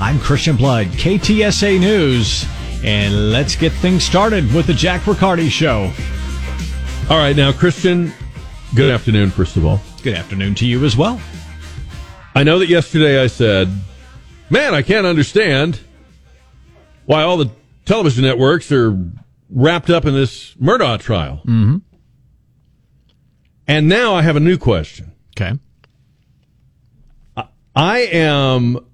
I'm Christian Blood, KTSA News, and let's get things started with the Jack Riccardi Show. All right, now, Christian, good afternoon, first of all. Good afternoon to you as well. I know that yesterday I said, man, I can't understand why all the television networks are wrapped up in this Murdaugh trial. Mm-hmm. And now I have a new question. Okay. I am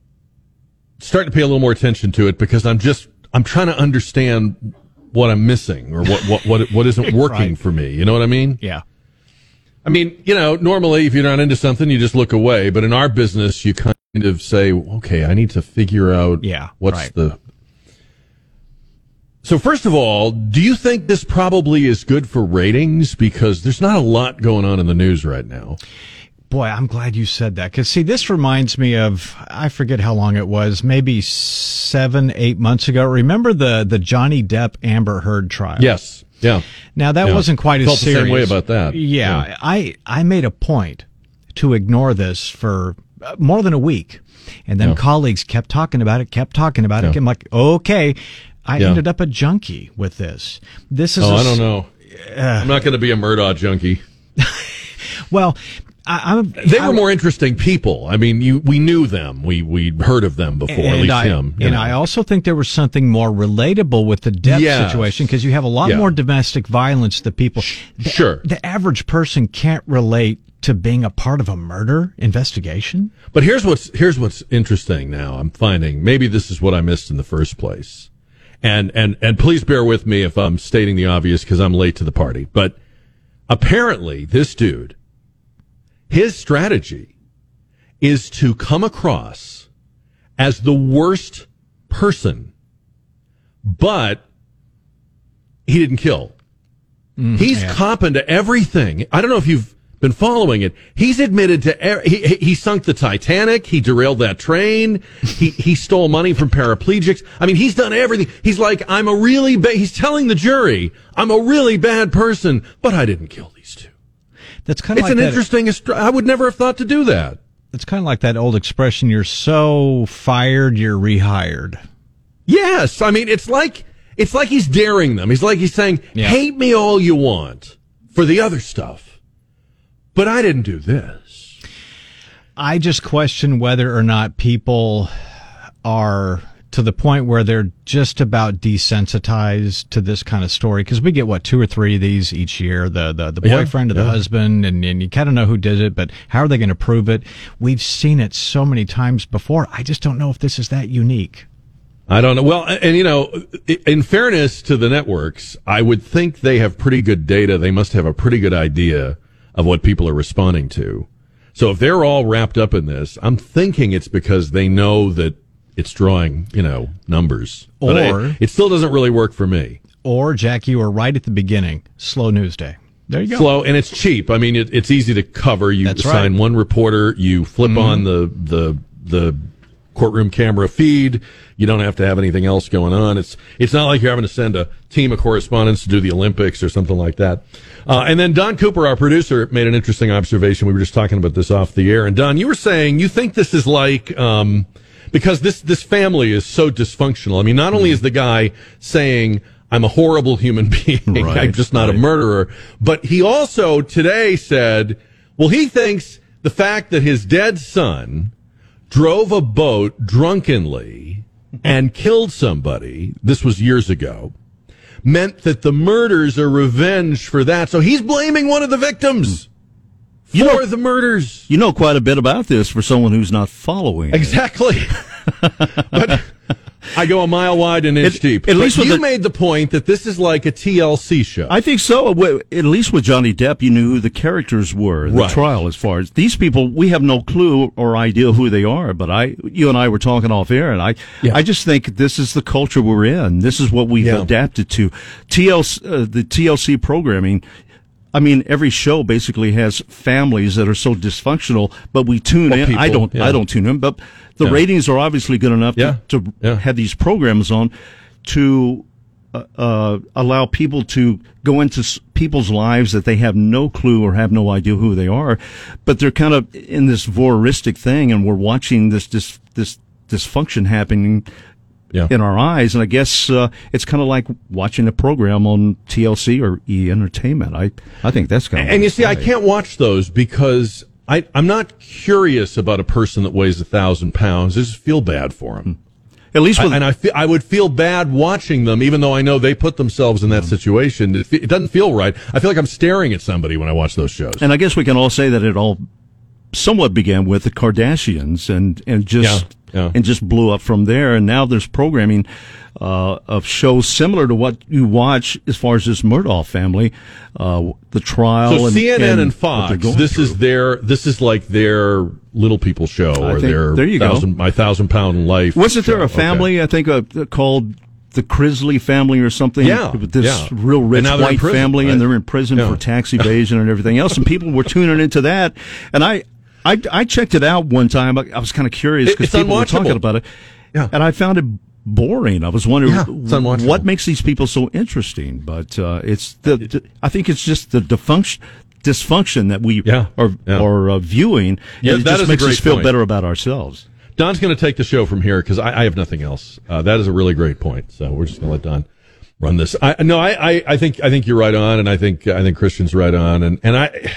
starting to pay a little more attention to it because I'm just I'm trying to understand what I'm missing or what what what, what isn't working Right. for me. You know what I mean? Yeah. I mean, you know, normally if you're not into something, you just look away. But in our business, you kind of say, okay, I need to figure out Yeah, what's right. the. So first of all, do you think this probably is good for ratings? Because there's not a lot going on in the news right now. Boy, I'm glad you said that. Because, see, this reminds me of, I forget how long it was, maybe seven, eight months ago. Remember the, the Johnny Depp Amber Heard trial? Yes. Yeah. Now, that Yeah. wasn't quite as Felt the same way about that. Yeah, Yeah. I, I made a point to ignore this for uh, more than a week. And then Yeah. colleagues kept talking about it, kept talking about it. I'm like, okay. I ended up a junkie with this. This is Oh, I I don't know. I'm not going to be a Murdaugh junkie. Well, I. They I- were more interesting people. I mean, you we knew them. We we'd heard of them before. at least I, him. and know. I also think there was something more relatable with the death Yes. situation because you have a lot Yeah. more domestic violence that people. The, sure. The average person can't relate to being a part of a murder investigation. But here's what's here's what's interesting now. I'm finding maybe this is what I missed in the first place. And and and please bear with me if I'm stating the obvious because I'm late to the party. But apparently this dude his strategy is to come across as the worst person but he didn't kill. He's yeah. copping to everything. I don't know if you've been following it. He's admitted to er- he, he sunk the Titanic. He derailed that train. He he stole money from paraplegics. I mean, he's done everything. He's like, I'm a really bad. He's telling the jury, I'm a really bad person, but I didn't kill. That's kind of It's like an that, interesting. I would never have thought to do that. It's kind of like that old expression: "You're so fired, you're rehired." Yes, I mean it's like it's like he's daring them. He's like he's saying, Yeah. "Hate me all you want for the other stuff, but I didn't do this." I just question whether or not people are to the point where they're just about desensitized to this kind of story because we get what two or three of these each year the the, the Yeah, boyfriend or the yeah. husband and, and you kind of know who did it but how are they going to prove it we've seen it so many times before i just don't know if this is that unique I don't know. Well, and you know, in fairness to the networks, I would think they have pretty good data. They must have a pretty good idea of what people are responding to. So if they're all wrapped up in this, I'm thinking it's because they know that it's drawing, you know, numbers. Or- it, it still doesn't really work for me. or jack you were right at the beginning slow news day there you go slow and it's cheap. I mean, it, it's easy to cover. You That's assign right. Mm-hmm. one reporter, you flip on the the the courtroom camera feed. You don't have to have anything else going on. It's it's not like you're having to send a team of correspondents to do the Olympics or something like that. Uh, and then Don Cooper, our producer, made an interesting observation. We were just talking about this off the air. And Don, you were saying you think this is like. Um, because this this family is so dysfunctional. I mean, not only is the guy saying I'm a horrible human being, Right, I'm just not a murderer, but he also today said, well, he thinks the fact that his dead son drove a boat drunkenly and killed somebody, this was years ago, meant that the murders are revenge for that. So he's blaming one of the victims for You know- the murders. You know quite a bit about this for someone who's not following. Exactly. but I, go a mile wide and inch At- deep. at But least you the- made the point that this is like a TLC show. I think so. At least with Johnny Depp, you knew who the characters were in Right. the trial. As far as these people, we have no clue or idea who they are. But I, you and I were talking off air, and I, Yeah. I just think this is the culture we're in. This is what we've Yeah. adapted to. TLC, uh, the TLC programming. I mean, every show basically has families that are so dysfunctional, but we tune Well, in. I don't. yeah. I don't tune in, but the Yeah. ratings are obviously good enough Yeah. to, to have these programs on to uh, uh, allow people to go into s- people's lives that they have no clue or have no idea who they are, but they're kind of in this voyeuristic thing, and we're watching this this this dysfunction happening Yeah. in our eyes. And I guess uh, it's kind of like watching a program on TLC or E Entertainment. I I think that's kind of And you see, I can't watch those because I, I'm not curious about a person that weighs a thousand pounds. I just feel bad for them. at least with and I, feel, I would feel bad watching them, even though I know they put themselves in that situation. It, fe- it doesn't feel right. I feel like I'm staring at somebody when I watch those shows. And I guess we can all say that it all somewhat began with the Kardashians and, and just, Yeah, yeah. and just blew up from there. And now there's programming, uh, of shows similar to what you watch as far as this Murdaugh family, uh, the trial so and CNN and, and Fox, this is their, this is like their little people show I or think- their there you go. my thousand pound life. Wasn't there show. a Okay. family, I think, uh, called the Chrisley family or something? Yeah, This yeah. real rich now they're in white prison, family right? and they're in prison Yeah. for tax evasion and everything else. And people were tuning into that. And I, I, I checked it out one time. I, I was kind of curious because people were talking about it. Yeah. And I found it boring. I was wondering Yeah, what makes these people so interesting. But, uh, it's the, the- I think it's just the dysfunction, dysfunction that we Yeah, are, yeah. are uh, viewing. Yeah, and it that just makes us feel point. better about ourselves. Don's going to take the show from here because I, I have nothing else. Uh, that is a really great point. So we're just going to let Don run this. I, no, I, I, I think I think you're right on, and I think I think Christian's right on, and and I,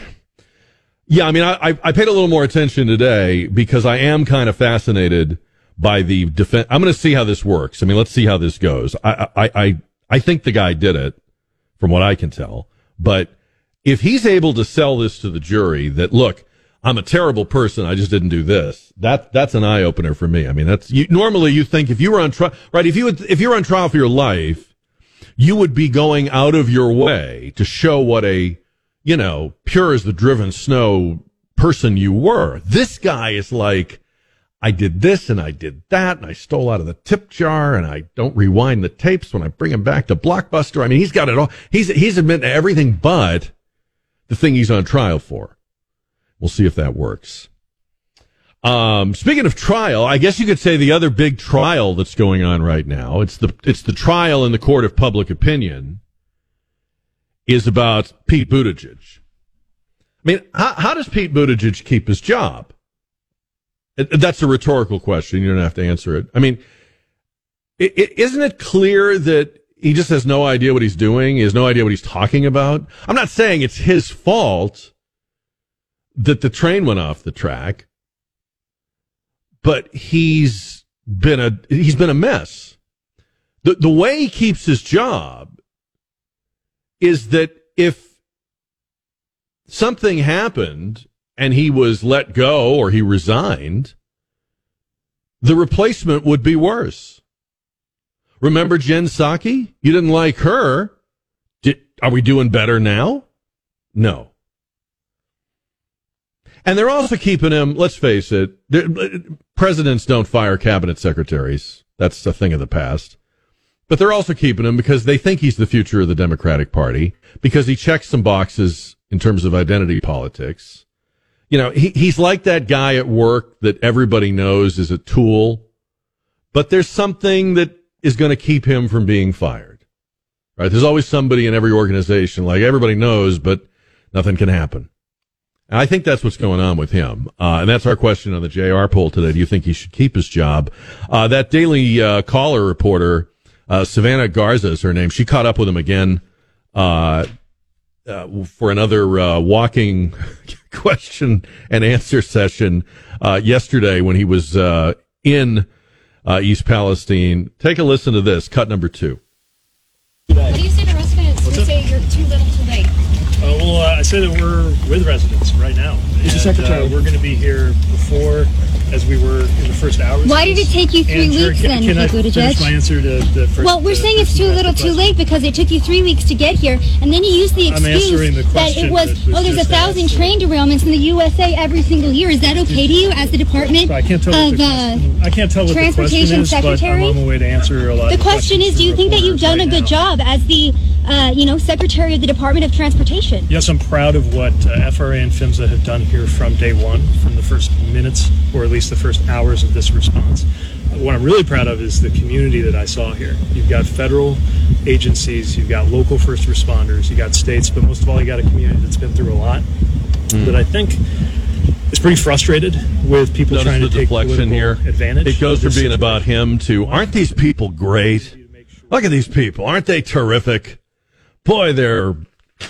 yeah, I mean, I I paid a little more attention today because I am kind of fascinated by the defense. I'm going to see how this works. I mean, let's see how this goes. I I I I think the guy did it, from what I can tell, but if he's able to sell this to the jury that look i'm a terrible person i just didn't do this that that's an eye opener for me i mean that's you normally you think if you were on trial right if you would if you're on trial for your life you would be going out of your way to show what a you know pure as the driven snow person you were this guy is like I did this and I did that and I stole out of the tip jar and I don't rewind the tapes when I bring him back to Blockbuster. I mean, he's got it all. He's, he's admitting to everything but the thing he's on trial for. We'll see if that works. Um, speaking of trial, I guess you could say the other big trial that's going on right now, it's the, it's the trial in the court of public opinion is about Pete Buttigieg. I mean, how, how does Pete Buttigieg keep his job? That's a rhetorical question. You don't have to answer it. I mean, i i isn't it clear that he just has no idea what he's doing? He has no idea what he's talking about. I'm not saying it's his fault that the train went off the track, but he's been a he's been a mess. The the way he keeps his job is that if something happened and he was let go or he resigned, the replacement would be worse. Remember Jen Psaki? You didn't like her. Did, are we doing better now? No. And they're also keeping him, let's face it, presidents don't fire cabinet secretaries. That's a thing of the past. But they're also keeping him because they think he's the future of the Democratic Party because he checks some boxes in terms of identity politics. You know, he, he's like that guy at work that everybody knows is a tool, but there's something that is going to keep him from being fired. Right? There's always somebody in every organization, like everybody knows, but nothing can happen. And I think that's what's going on with him. Uh, and that's our question on the JR poll today. Do you think he should keep his job? Uh, that Daily uh, Caller reporter, uh, Savannah Garza is her name. She caught up with him again, uh, uh, for another, uh, walking question and answer session, uh, yesterday when he was, uh, in, uh, East Palestine. Take a listen to this, cut number two. What do you say to residents who say you're too little too late? Uh, well, uh, I say that we're with residents right now. Mr. And, Secretary. Uh, we're going to be here before as we were in the first hours. Why did it take you three weeks can, then, can I Pete Buttigieg? finish my answer to the first? Well, we're uh, saying it's too little, too late because it took you three weeks to get here, and then you use the excuse the that it was, that was oh, there's a thousand asked. train derailments in the USA every single year. Is that okay to you as the Department I can't tell of the uh, I can't tell what the question Transportation is, but I'm on my way to answer a lot. The question is, do you think that you've done a good now. job as the, uh, you know, Secretary of the Department of Transportation? Yes, I'm proud of what uh, FRA and PHMSA have done here from day one, from the first minutes, or at least the first hours of this response. What I'm really proud of is the community that I saw here. You've got federal agencies, you've got local first responders, you got states, but most of all, you got a community that's been through a lot. Hmm. That I think is pretty frustrated with people Notice trying the to take deflection here. advantage. It goes from being about him to aren't these people great? Look at these people, aren't they terrific? Boy, they're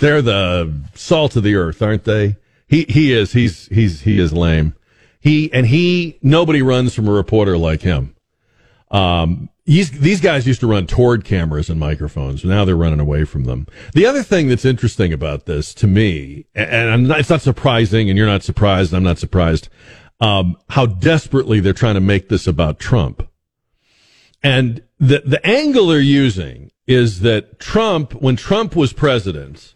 they're the salt of the earth, aren't they? He he is he's he's he is lame. He and he nobody runs from a reporter like him. Um, he's, these guys used to run toward cameras and microphones. Now they're running away from them. The other thing that's interesting about this to me, and not, it's not surprising, and you're not surprised, I'm not surprised, um, how desperately they're trying to make this about Trump. And the, the angle they're using is that Trump, when Trump was president,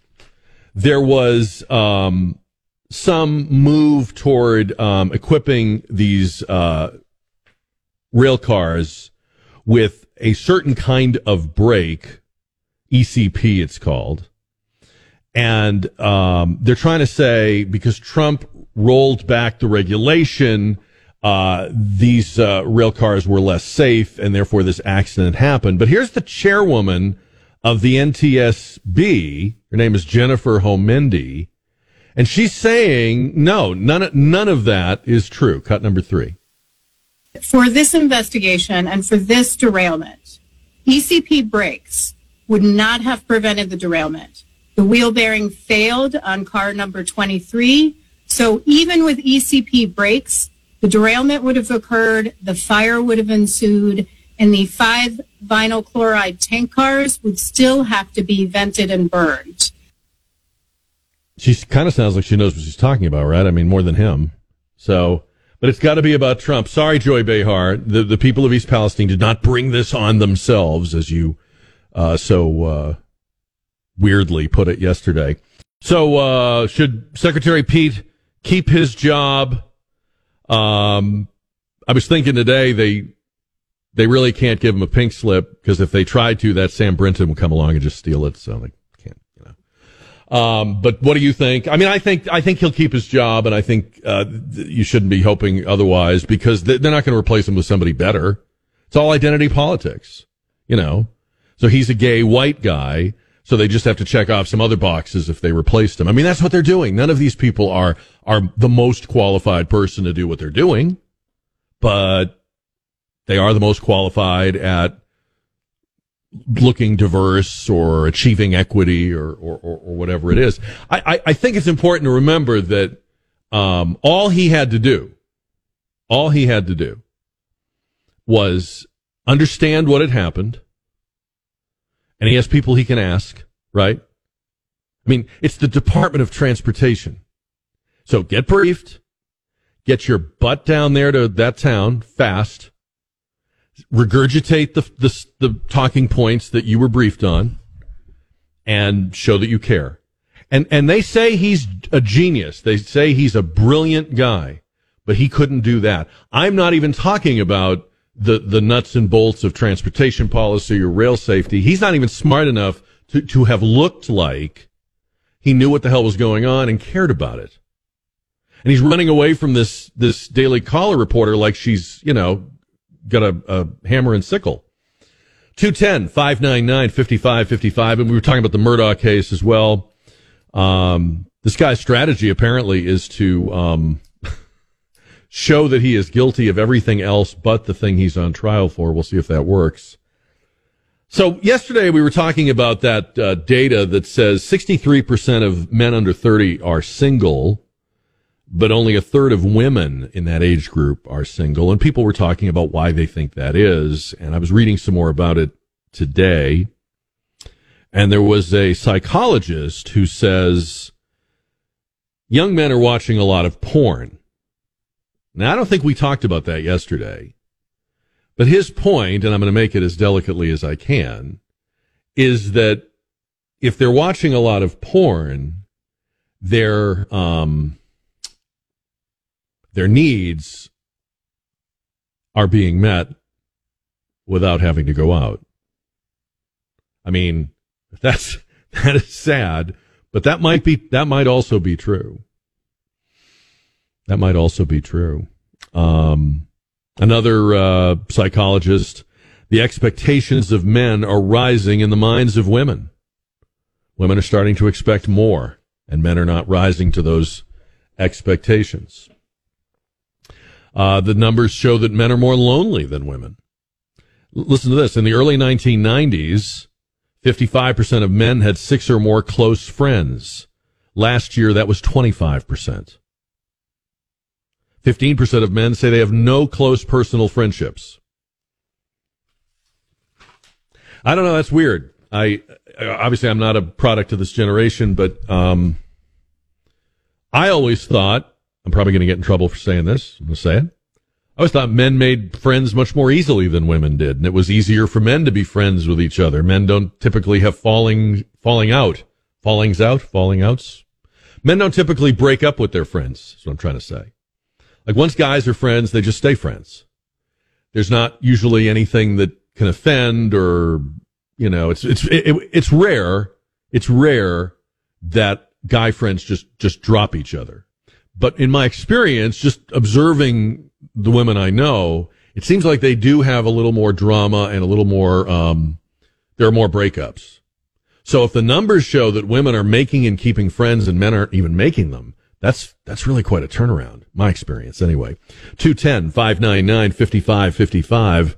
there was, um, some move toward, um, equipping these, uh, rail cars with a certain kind of brake, ECP it's called. And um, they're trying to say because Trump rolled back the regulation, uh, these uh, rail cars were less safe, and therefore this accident happened. But here's the chairwoman of the NTSB. Her name is Jennifer Homendy, and she's saying no, none of, none of that is true. Cut number three. for this investigation and for this derailment, ECP brakes would not have prevented the derailment. The wheel bearing failed on car number 23. So even with ECP brakes, the derailment would have occurred, the fire would have ensued, and the five vinyl chloride tank cars would still have to be vented and burned. She kind of sounds like she knows what she's talking about, right? I mean, more than him. So, but it's got to be about Trump. Sorry, Joy Behar. The the people of East Palestine did not bring this on themselves, as you uh, so uh, weirdly put it yesterday. So, uh, should Secretary Pete keep his job? Um, I was thinking today they they really can't give him a pink slip because if they tried to, that Sam Brinton would come along and just steal it. So know. Um, but what do you think? I mean, I think I think he'll keep his job, and I think uh, you shouldn't be hoping otherwise because they're not going to replace him with somebody better. It's all identity politics, you know. So he's a gay white guy, so they just have to check off some other boxes if they replaced him. I mean, that's what they're doing. None of these people are are the most qualified person to do what they're doing, but they are the most qualified at looking diverse or achieving equity or, or, or, or whatever it is. I, I, I think it's important to remember that um, all he had to do, all he had to do was understand what had happened. And he has people he can ask, right? I mean, it's the Department of Transportation. So get briefed, get your butt down there to that town fast, regurgitate the, the, the talking points that you were briefed on and show that you care. And, and they say he's a genius. They say he's a brilliant guy, but he couldn't do that. I'm not even talking about the, the nuts and bolts of transportation policy or rail safety. He's not even smart enough to, to have looked like he knew what the hell was going on and cared about it. And he's running away from this, this Daily Caller reporter like she's, you know, got a, a hammer and sickle. 210 599 5555. And we were talking about the Murdaugh case as well. Um, this guy's strategy apparently is to, um, show that he is guilty of everything else but the thing he's on trial for. We'll see if that works. So yesterday we were talking about that uh, data that says 63% of men under 30 are single, but only a third of women in that age group are single. And people were talking about why they think that is. And I was reading some more about it today. And there was a psychologist who says young men are watching a lot of porn. Now, I don't think we talked about that yesterday, but his point, and I'm going to make it as delicately as I can, is that if they're watching a lot of porn, their um, their needs are being met without having to go out. I mean, that's that is sad, but that might be that might also be true. That might also be true. Um, another uh, psychologist, the expectations of men are rising in the minds of women. Women are starting to expect more, and men are not rising to those expectations. Uh, the numbers show that men are more lonely than women. L- listen to this. In the early 1990s, 55% of men had six or more close friends. Last year, that was 25%. 15% of men say they have no close personal friendships. I don't know. That's weird. I obviously I'm not a product of this generation, but um, I always thought I'm probably going to get in trouble for saying this. I'm going to say it. I always thought men made friends much more easily than women did, and it was easier for men to be friends with each other. Men don't typically have falling falling out, fallings out, falling outs. Men don't typically break up with their friends. That's what I'm trying to say. Like once guys are friends, they just stay friends. There's not usually anything that can offend or, you know, it's, it's, it, it's rare. It's rare that guy friends just, just drop each other. But in my experience, just observing the women I know, it seems like they do have a little more drama and a little more, um, there are more breakups. So if the numbers show that women are making and keeping friends and men aren't even making them, that's, that's really quite a turnaround. My experience anyway. 210 599 5555.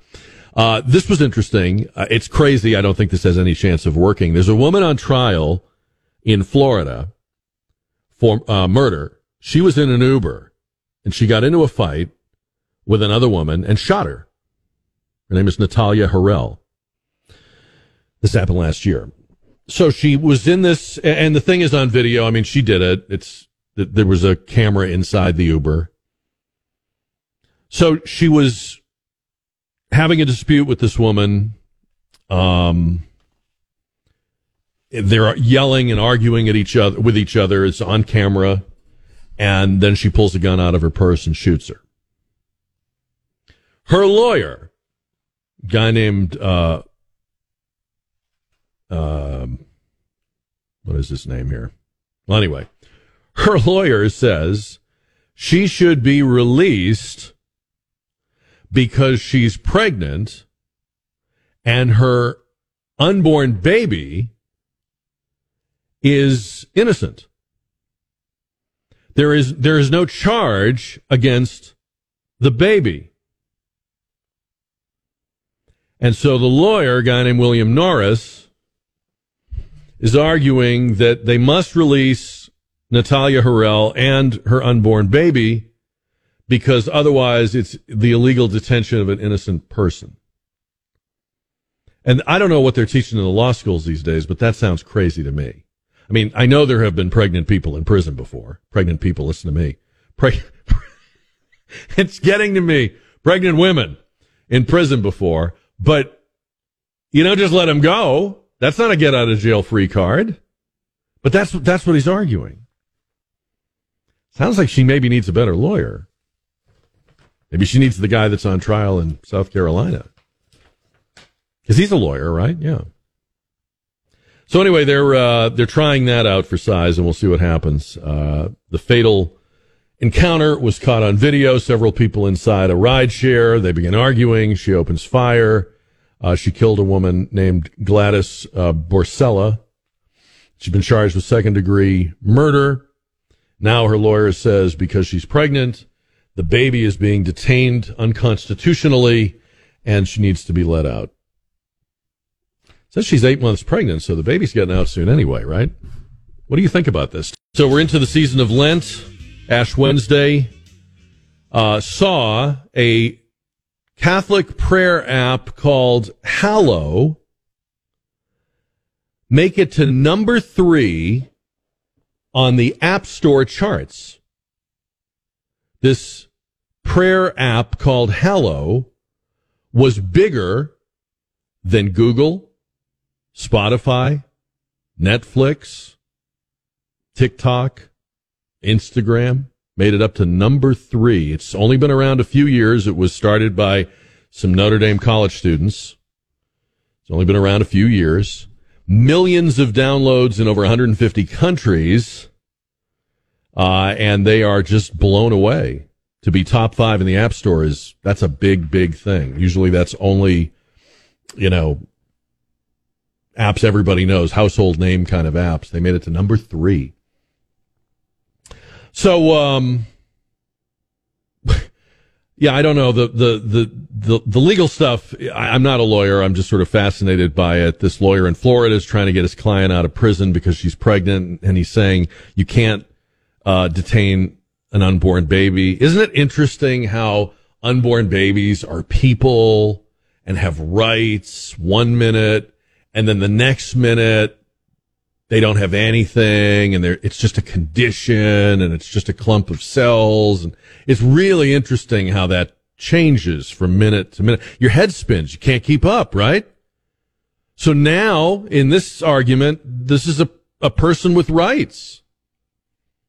Uh, this was interesting. Uh, it's crazy. I don't think this has any chance of working. There's a woman on trial in Florida for uh, murder. She was in an Uber and she got into a fight with another woman and shot her. Her name is Natalia Harrell. This happened last year. So she was in this, and the thing is on video. I mean, she did it. It's there was a camera inside the Uber. So she was having a dispute with this woman. Um, they're yelling and arguing at each other with each other. It's on camera, and then she pulls a gun out of her purse and shoots her. Her lawyer, guy named uh, um, what is his name here? Well, anyway, her lawyer says she should be released because she's pregnant and her unborn baby is innocent. There is, there is no charge against the baby. And so the lawyer, a guy named William Norris, is arguing that they must release Natalia Harrell and her unborn baby because otherwise it's the illegal detention of an innocent person. And I don't know what they're teaching in the law schools these days, but that sounds crazy to me. I mean, I know there have been pregnant people in prison before. Pregnant people, listen to me. Pre- it's getting to me. Pregnant women in prison before, but you know, just let them go. That's not a get out of jail free card. But that's, that's what he's arguing. Sounds like she maybe needs a better lawyer. Maybe she needs the guy that's on trial in South Carolina. Because he's a lawyer, right? Yeah. So anyway, they're uh, they're trying that out for size, and we'll see what happens. Uh, the fatal encounter was caught on video. Several people inside a ride share. They begin arguing. She opens fire. Uh, she killed a woman named Gladys uh, Borcela. She's been charged with second degree murder. Now her lawyer says because she's pregnant, the baby is being detained unconstitutionally, and she needs to be let out. Says she's eight months pregnant, so the baby's getting out soon anyway, right? What do you think about this? So we're into the season of Lent. Ash Wednesday uh, saw a Catholic prayer app called Hallow make it to number three on the App Store charts. This prayer app called Hallow was bigger than Google, Spotify, Netflix, TikTok, Instagram. Made it up to number three. It's only been around a few years. It was started by some Notre Dame college students. It's only been around a few years. Millions of downloads in over 150 countries. Uh, and they are just blown away. To be top five in the App Store is, that's a big, big thing. Usually that's only, you know, apps everybody knows, household name kind of apps. They made it to number three. So, um, yeah, I don't know the the the the, the legal stuff. I, I'm not a lawyer. I'm just sort of fascinated by it. This lawyer in Florida is trying to get his client out of prison because she's pregnant, and he's saying you can't uh, detain an unborn baby. Isn't it interesting how unborn babies are people and have rights one minute, and then the next minute they don't have anything and it's just a condition and it's just a clump of cells. And it's really interesting how that changes from minute to minute. Your head spins. You can't keep up, right? So now in this argument, this is a, a person with rights.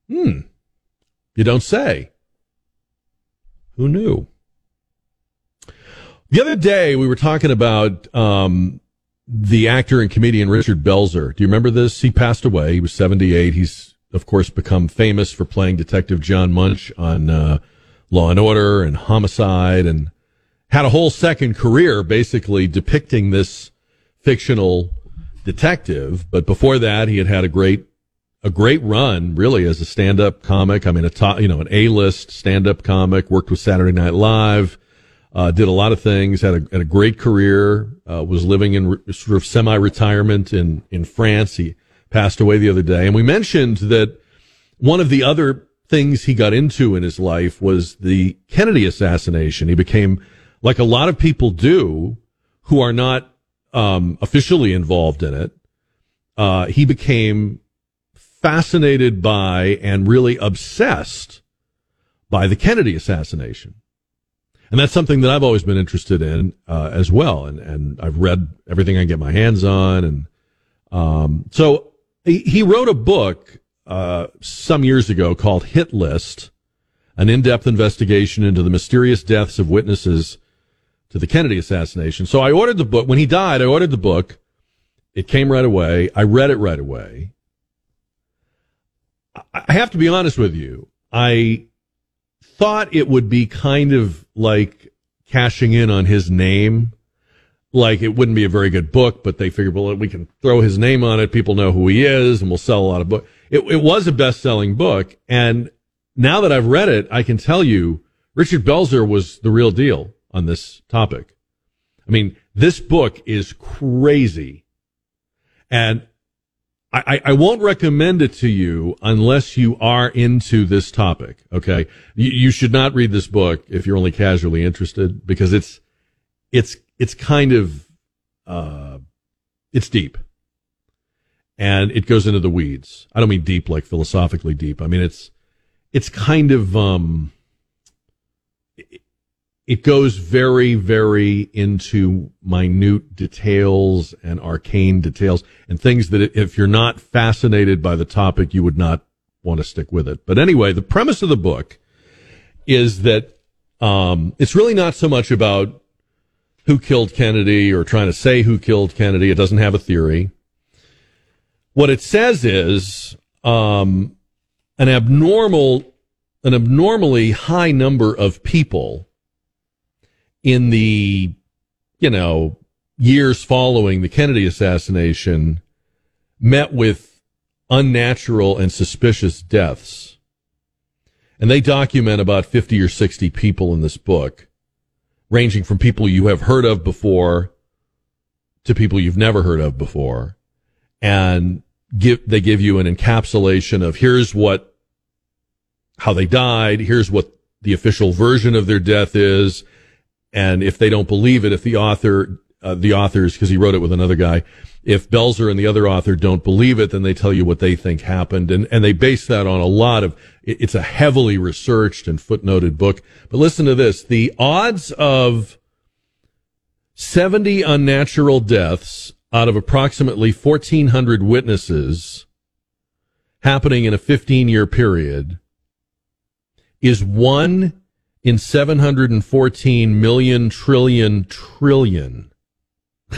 Hmm. You don't say. Who knew? The other day we were talking about, um, the actor and comedian Richard Belzer. Do you remember this? He passed away. He was 78. He's, of course, become famous for playing Detective John Munch on uh, Law and Order and Homicide and had a whole second career basically depicting this fictional detective. But before that, he had had a great, a great run really as a stand-up comic. I mean, a top, you know, an A-list stand-up comic, worked with Saturday Night Live, uh, did a lot of things, had a, had a great career, uh, was living in re- sort of semi-retirement in, in France. He passed away the other day. And we mentioned that one of the other things he got into in his life was the Kennedy assassination. He became, like a lot of people do, who are not um, officially involved in it. Uh, he became fascinated by and really obsessed by the Kennedy assassination and that's something that I've always been interested in uh, as well. And and I've read everything I get my hands on, and um, so he, he wrote a book uh, some years ago called Hit List, an in-depth investigation into the mysterious deaths of witnesses to the Kennedy assassination. So I ordered the book when he died. I ordered the book. It came right away. I read it right away. I have to be honest with you. I thought it would be kind of like cashing in on his name. Like it wouldn't be a very good book, but they figured, well, we can throw his name on it. People know who he is and we'll sell a lot of books. It, it was a best selling book. And now that I've read it, I can tell you Richard Belzer was the real deal on this topic. I mean, this book is crazy. And I, I won't recommend it to you unless you are into this topic. Okay. You, you should not read this book if you're only casually interested because it's, it's, it's kind of, uh, it's deep and it goes into the weeds. I don't mean deep like philosophically deep. I mean, it's, it's kind of, um, it goes very, very into minute details and arcane details and things that if you're not fascinated by the topic, you would not want to stick with it. But anyway, the premise of the book is that um, it's really not so much about who killed Kennedy or trying to say who killed Kennedy. It doesn't have a theory. What it says is um, an abnormal, an abnormally high number of people in the, you know, years following the Kennedy assassination met with unnatural and suspicious deaths. And they document about 50 or 60 people in this book, ranging from people you have heard of before to people you've never heard of before. And give, they give you an encapsulation of here's what, how they died. Here's what the official version of their death is. And if they don't believe it, if the author uh, the authors, because he wrote it with another guy, if Belzer and the other author don't believe it, then they tell you what they think happened. And, and they base that on a lot of, it- it's a heavily researched and footnoted book. But listen to this. The odds of 70 unnatural deaths out of approximately 1,400 witnesses happening in a 15 year period is one in 714 million trillion trillion.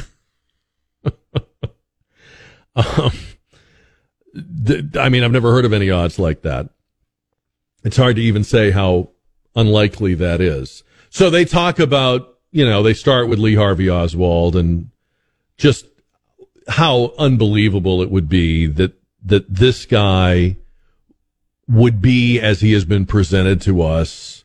um, th- I mean, I've never heard of any odds like that. It's hard to even say how unlikely that is. So they talk about, you know, they start with Lee Harvey Oswald and just how unbelievable it would be that, that this guy would be as he has been presented to us.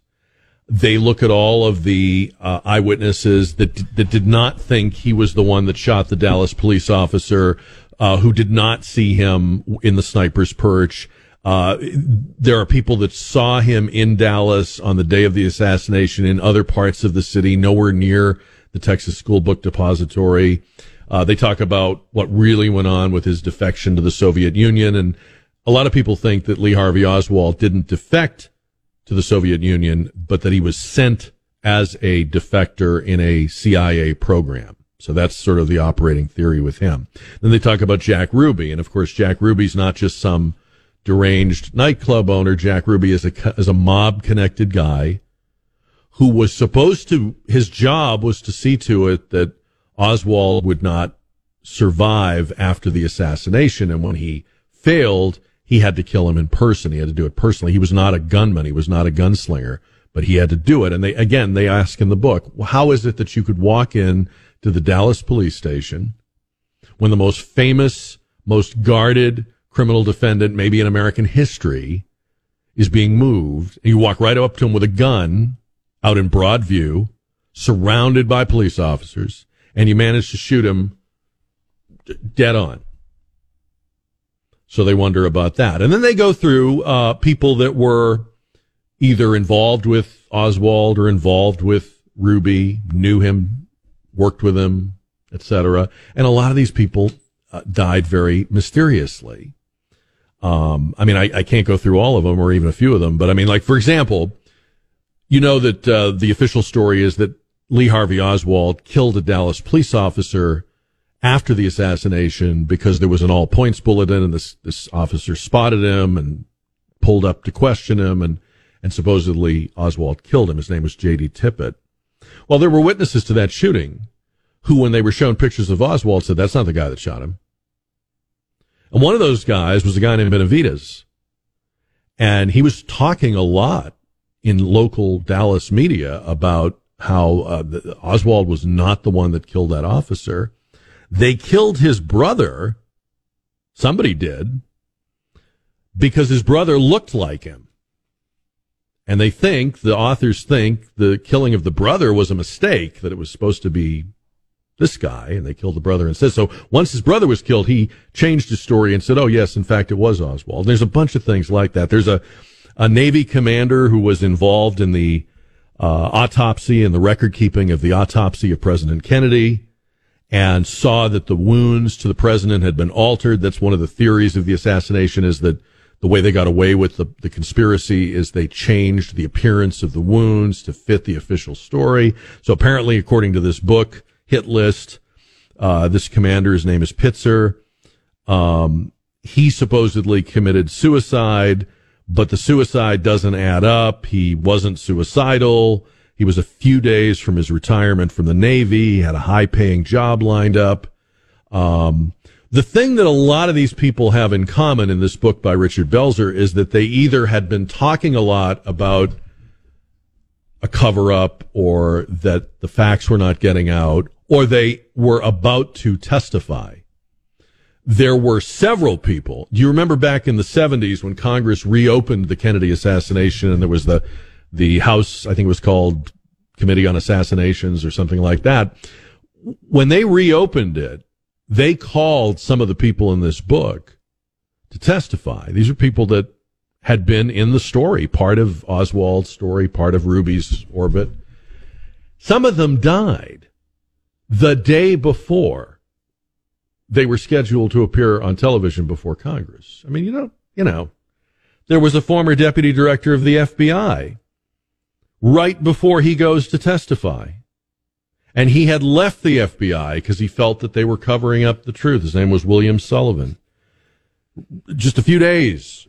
They look at all of the uh, eyewitnesses that that did not think he was the one that shot the Dallas police officer, uh, who did not see him in the sniper's perch. Uh, there are people that saw him in Dallas on the day of the assassination in other parts of the city, nowhere near the Texas School Book Depository. Uh, they talk about what really went on with his defection to the Soviet Union. And a lot of people think that Lee Harvey Oswald didn't defect to the Soviet Union, but that he was sent as a defector in a CIA program. So that's sort of the operating theory with him. Then they talk about Jack Ruby. And of course, Jack Ruby's not just some deranged nightclub owner. Jack Ruby is a, is a mob connected guy who was supposed to, his job was to see to it that Oswald would not survive after the assassination. And when he failed, he had to kill him in person. He had to do it personally. He was not a gunman. He was not a gunslinger, but he had to do it. And they, again, they ask in the book, how is it that you could walk in to the Dallas police station when the most famous, most guarded criminal defendant, maybe in American history, is being moved, and you walk right up to him with a gun out in broad view, surrounded by police officers, and you manage to shoot him dead on. So they wonder about that. And then they go through uh, people that were either involved with Oswald or involved with Ruby, knew him, worked with him, etc. And a lot of these people uh, died very mysteriously. Um, I mean, I, I can't go through all of them or even a few of them, but I mean, like, for example, you know that uh, the official story is that Lee Harvey Oswald killed a Dallas police officer after the assassination because there was an all points bulletin and this, this officer spotted him and pulled up to question him and, and supposedly Oswald killed him. His name was J.D. Tippit. Well, there were witnesses to that shooting who, when they were shown pictures of Oswald, said, that's not the guy that shot him. And one of those guys was a guy named Benavides. And he was talking a lot in local Dallas media about how uh, the, Oswald was not the one that killed that officer. They killed his brother. Somebody did because his brother looked like him. And they think, the authors think the killing of the brother was a mistake, that it was supposed to be this guy, and they killed the brother and said So once his brother was killed, he changed his story and said, oh, yes, in fact, it was Oswald. There's a bunch of things like that. There's a, a Navy commander who was involved in the uh, autopsy and the record keeping of the autopsy of President Kennedy and saw that the wounds to the president had been altered. That's one of the theories of the assassination is that the way they got away with the, the conspiracy is they changed the appearance of the wounds to fit the official story. So apparently, according to this book, hit list, uh, this commander's name is Pitzer. Um, he supposedly committed suicide, but the suicide doesn't add up. He wasn't suicidal. He was a few days from his retirement from the Navy. He had a high paying job lined up. Um, the thing that a lot of these people have in common in this book by Richard Belzer is that they either had been talking a lot about a cover up or that the facts were not getting out or they were about to testify. There were several people. Do you remember back in the 70s when Congress reopened the Kennedy assassination and there was the, the House, I think it was called Committee on Assassinations or something like that. When they reopened it, they called some of the people in this book to testify. These are people that had been in the story, part of Oswald's story, part of Ruby's orbit. Some of them died. the day before they were scheduled to appear on television before Congress. I mean, you know, you know, there was a former deputy director of the FBI right before he goes to testify. And he had left the FBI because he felt that they were covering up the truth. His name was William Sullivan. Just a few days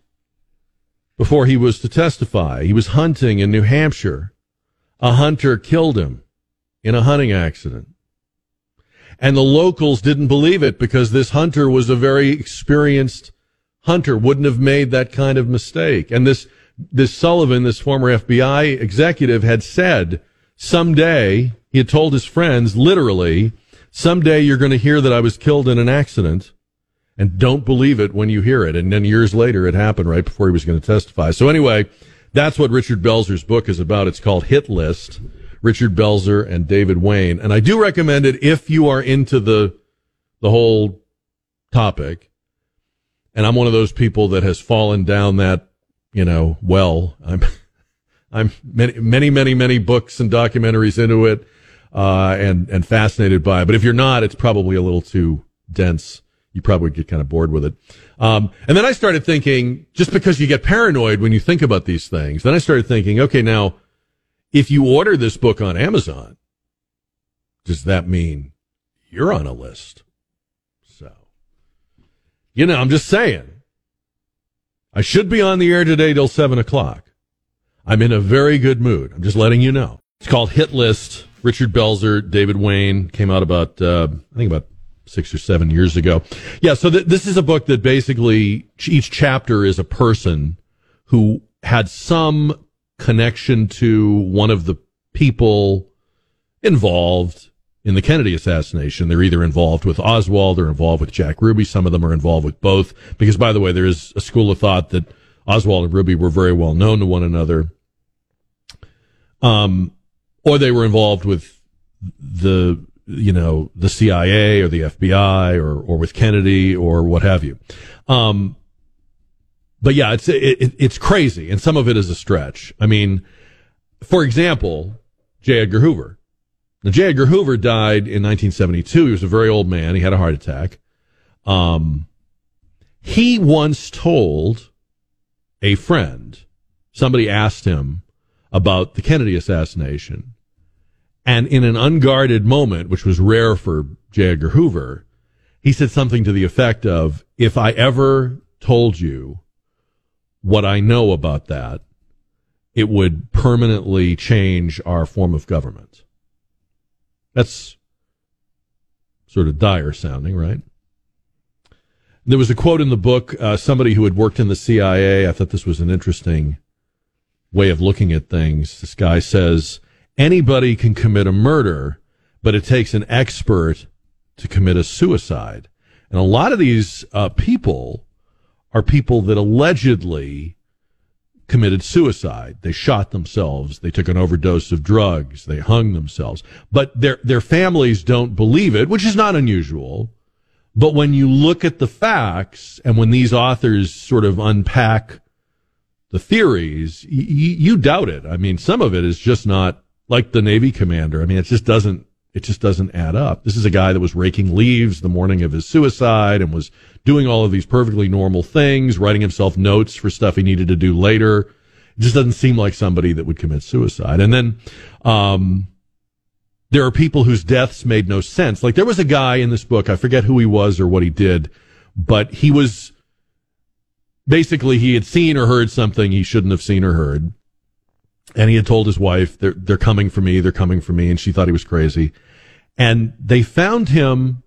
before he was to testify, he was hunting in New Hampshire. A hunter killed him in a hunting accident. And the locals didn't believe it because this hunter was a very experienced hunter, wouldn't have made that kind of mistake. And this, this Sullivan, this former FBI executive had said someday, he had told his friends literally, someday you're going to hear that I was killed in an accident and don't believe it when you hear it. And then years later, it happened right before he was going to testify. So anyway, that's what Richard Belzer's book is about. It's called Hit List. Richard Belzer and David Wayne. And I do recommend it if you are into the, the whole topic. And I'm one of those people that has fallen down that, you know, well, I'm, I'm many, many, many, many books and documentaries into it, uh, and, and fascinated by it. But if you're not, it's probably a little too dense. You probably get kind of bored with it. Um, and then I started thinking, just because you get paranoid when you think about these things, then I started thinking, okay, now, if you order this book on Amazon, does that mean you're on a list? So, you know, I'm just saying. I should be on the air today till seven o'clock. I'm in a very good mood. I'm just letting you know. It's called Hit List. Richard Belzer, David Wayne came out about, uh, I think about six or seven years ago. Yeah. So th- this is a book that basically each chapter is a person who had some connection to one of the people involved in the Kennedy assassination. They're either involved with Oswald or involved with Jack Ruby. Some of them are involved with both. Because, by the way, there is a school of thought that Oswald and Ruby were very well known to one another. Um, or they were involved with the, you know, the CIA or the FBI or, or with Kennedy or what have you. Um, but yeah, it's it, it's crazy, and some of it is a stretch. I mean, for example, J. Edgar Hoover. Now, J. Edgar Hoover died in 1972. He was a very old man. He had a heart attack. Um, he once told a friend, somebody asked him about the Kennedy assassination, and in an unguarded moment, which was rare for J. Edgar Hoover, he said something to the effect of, "If I ever told you." what I know about that, it would permanently change our form of government. That's sort of dire sounding, right? There was a quote in the book, uh, somebody who had worked in the CIA. I thought this was an interesting way of looking at things. This guy says, anybody can commit a murder, but it takes an expert to commit a suicide. And a lot of these uh, people are people that allegedly committed suicide. They shot themselves. They took an overdose of drugs. They hung themselves. But their, their families don't believe it, which is not unusual. But when you look at the facts and when these authors sort of unpack the theories, y- you doubt it. I mean, some of it is just not like the Navy commander. I mean, it just doesn't, it just doesn't add up. This is a guy that was raking leaves the morning of his suicide and was doing all of these perfectly normal things, writing himself notes for stuff he needed to do later. It just doesn't seem like somebody that would commit suicide. And then, um, there are people whose deaths made no sense. Like there was a guy in this book, I forget who he was or what he did, but he was basically he had seen or heard something he shouldn't have seen or heard. And he had told his wife, they're, they're coming for me, they're coming for me. And she thought he was crazy. And they found him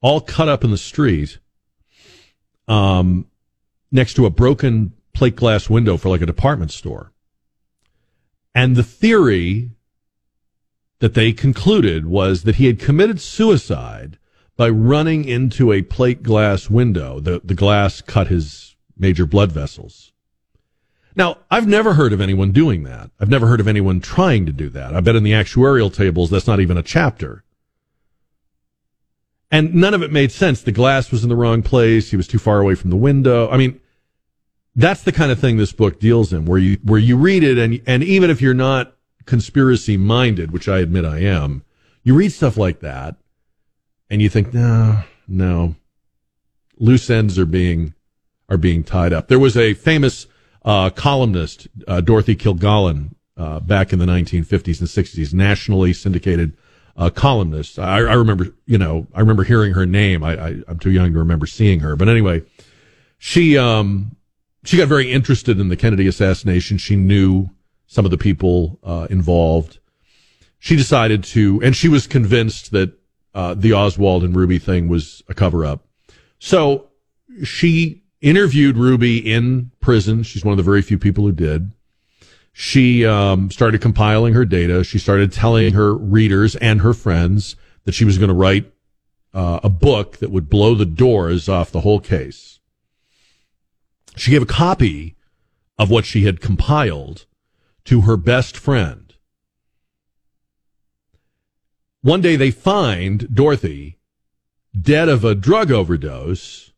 all cut up in the street um, next to a broken plate glass window for like a department store. And the theory that they concluded was that he had committed suicide by running into a plate glass window. The, the glass cut his major blood vessels. Now, I've never heard of anyone doing that. I've never heard of anyone trying to do that. I bet in the actuarial tables, that's not even a chapter. And none of it made sense. The glass was in the wrong place. He was too far away from the window. I mean, that's the kind of thing this book deals in, where you where you read it, and and even if you're not conspiracy minded, which I admit I am, you read stuff like that and you think, no, no, loose ends are being are being tied up. There was a famous uh, columnist, uh, Dorothy Kilgallen, uh, back in the 1950s and 60s, nationally syndicated uh, columnist. I, I, remember, you know, I remember hearing her name. I, am too young to remember seeing her, but anyway, she um, she got very interested in the Kennedy assassination. She knew some of the people uh, involved. She decided to, and she was convinced that uh, the Oswald and Ruby thing was a cover up. So she interviewed Ruby in prison. She's one of the very few people who did. She um, started compiling her data. She started telling her readers and her friends that she was going to write uh, a book that would blow the doors off the whole case. She gave a copy of what she had compiled to her best friend. One day they find Dorothy dead of a drug overdose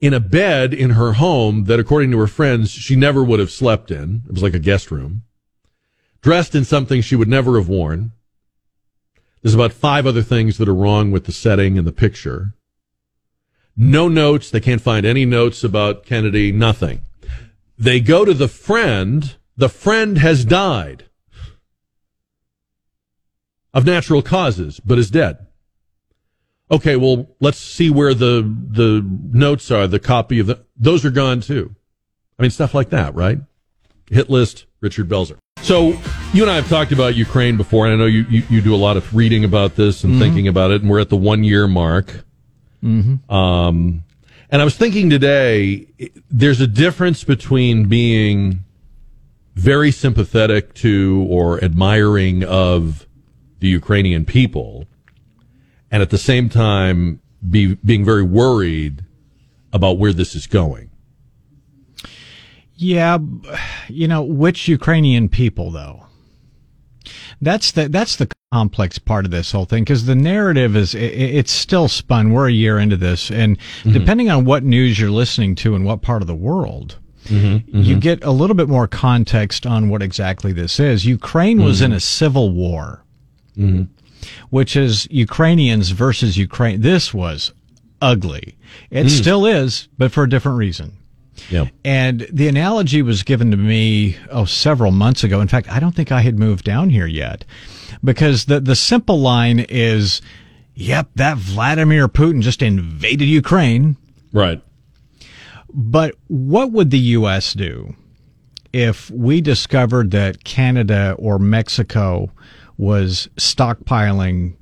in a bed in her home that, according to her friends, she never would have slept in. It was like a guest room. Dressed in something she would never have worn. There's about five other things that are wrong with the setting and the picture. No notes. They can't find any notes about Kennedy. Nothing. They go to the friend. The friend has died of natural causes, but is dead. Okay, well, let's see where the the notes are. The copy of the those are gone too. I mean, stuff like that, right? Hit list, Richard Belzer. So you and I have talked about Ukraine before, and I know you you, you do a lot of reading about this and mm-hmm. thinking about it. And we're at the one year mark. Mm-hmm. Um, and I was thinking today, there's a difference between being very sympathetic to or admiring of the Ukrainian people and at the same time be being very worried about where this is going. Yeah, you know, which Ukrainian people though? That's the that's the complex part of this whole thing because the narrative is it, it's still spun. We're a year into this, and mm-hmm. depending on what news you're listening to and what part of the world, mm-hmm, mm-hmm. you get a little bit more context on what exactly this is. Ukraine was in a civil war. Which is Ukrainians versus Ukraine. This was ugly. It mm. still is, but for a different reason. Yep. And the analogy was given to me oh several months ago. In fact, I don't think I had moved down here yet, because the the simple line is, "Yep, that Vladimir Putin just invaded Ukraine." Right. But what would the U.S. do if we discovered that Canada or Mexico was stockpiling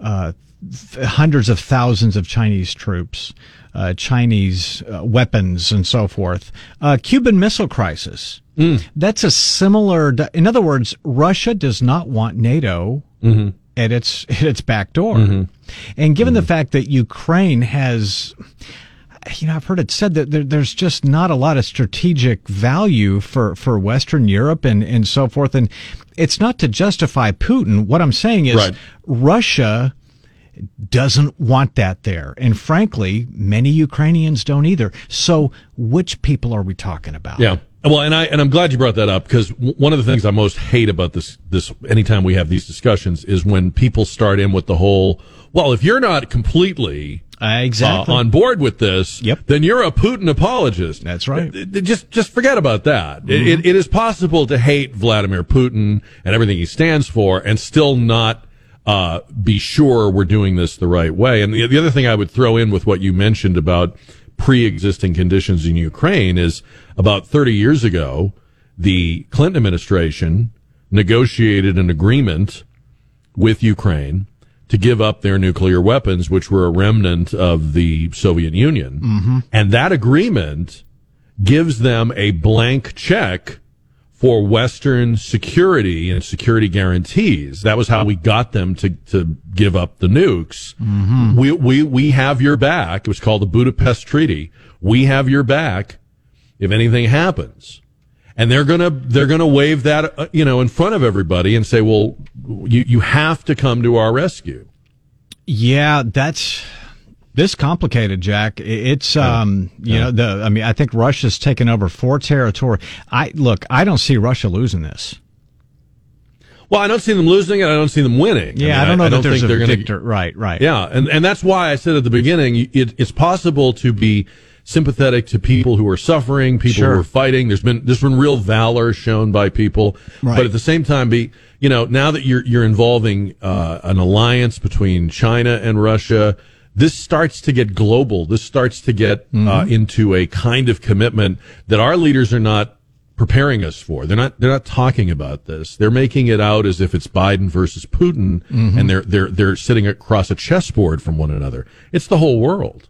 uh, th- hundreds of thousands of Chinese troops, uh, Chinese uh, weapons, and so forth. Uh, Cuban Missile Crisis. Mm. That's a similar. In other words, Russia does not want NATO. Mm-hmm. At its at its back door, mm-hmm. and given mm-hmm. the fact that Ukraine has you know, I've heard it said that there, there's just not a lot of strategic value for, for Western Europe and, and so forth. And it's not to justify Putin. What I'm saying is right. Russia doesn't want that there. And frankly, many Ukrainians don't either. So which people are we talking about? Yeah. Well, and I and I'm glad you brought that up because one of the things I most hate about this this anytime we have these discussions is when people start in with the whole well, if you're not completely uh, exactly uh, on board with this, yep. then you're a Putin apologist. That's right. Just just forget about that. Mm-hmm. It, it, it is possible to hate Vladimir Putin and everything he stands for and still not uh, be sure we're doing this the right way. And the, the other thing I would throw in with what you mentioned about pre-existing conditions in Ukraine is about 30 years ago, the Clinton administration negotiated an agreement with Ukraine to give up their nuclear weapons, which were a remnant of the Soviet Union. Mm-hmm. And that agreement gives them a blank check for Western security and security guarantees. That was how we got them to, to give up the nukes. Mm-hmm. We, we, we have your back. It was called the Budapest Treaty. We have your back if anything happens and they're gonna they're gonna wave that uh, you know in front of everybody and say, well, you you have to come to our rescue. Yeah, that's this complicated, Jack. It's um, you yeah. know, the I mean, I think Russia's taken over four territory. I look, I don't see Russia losing this. Well, I don't see them losing it. I don't see them winning. Yeah, I, mean, don't know that think there's a they're gonna- victor. Right, right. Yeah, and and that's why I said at the beginning, it, it's possible to be sympathetic to people who are suffering, people Sure. who are fighting. There's been there's been real valor shown by people, Right. but at the same time, be you know now that you're you're involving uh, an alliance between China and Russia. This starts to get global. This starts to get uh, into a kind of commitment that our leaders are not preparing us for. They're not they're not talking about this. They're making it out as if it's Biden versus Putin and they're they're they're sitting across a chessboard from one another. It's the whole world.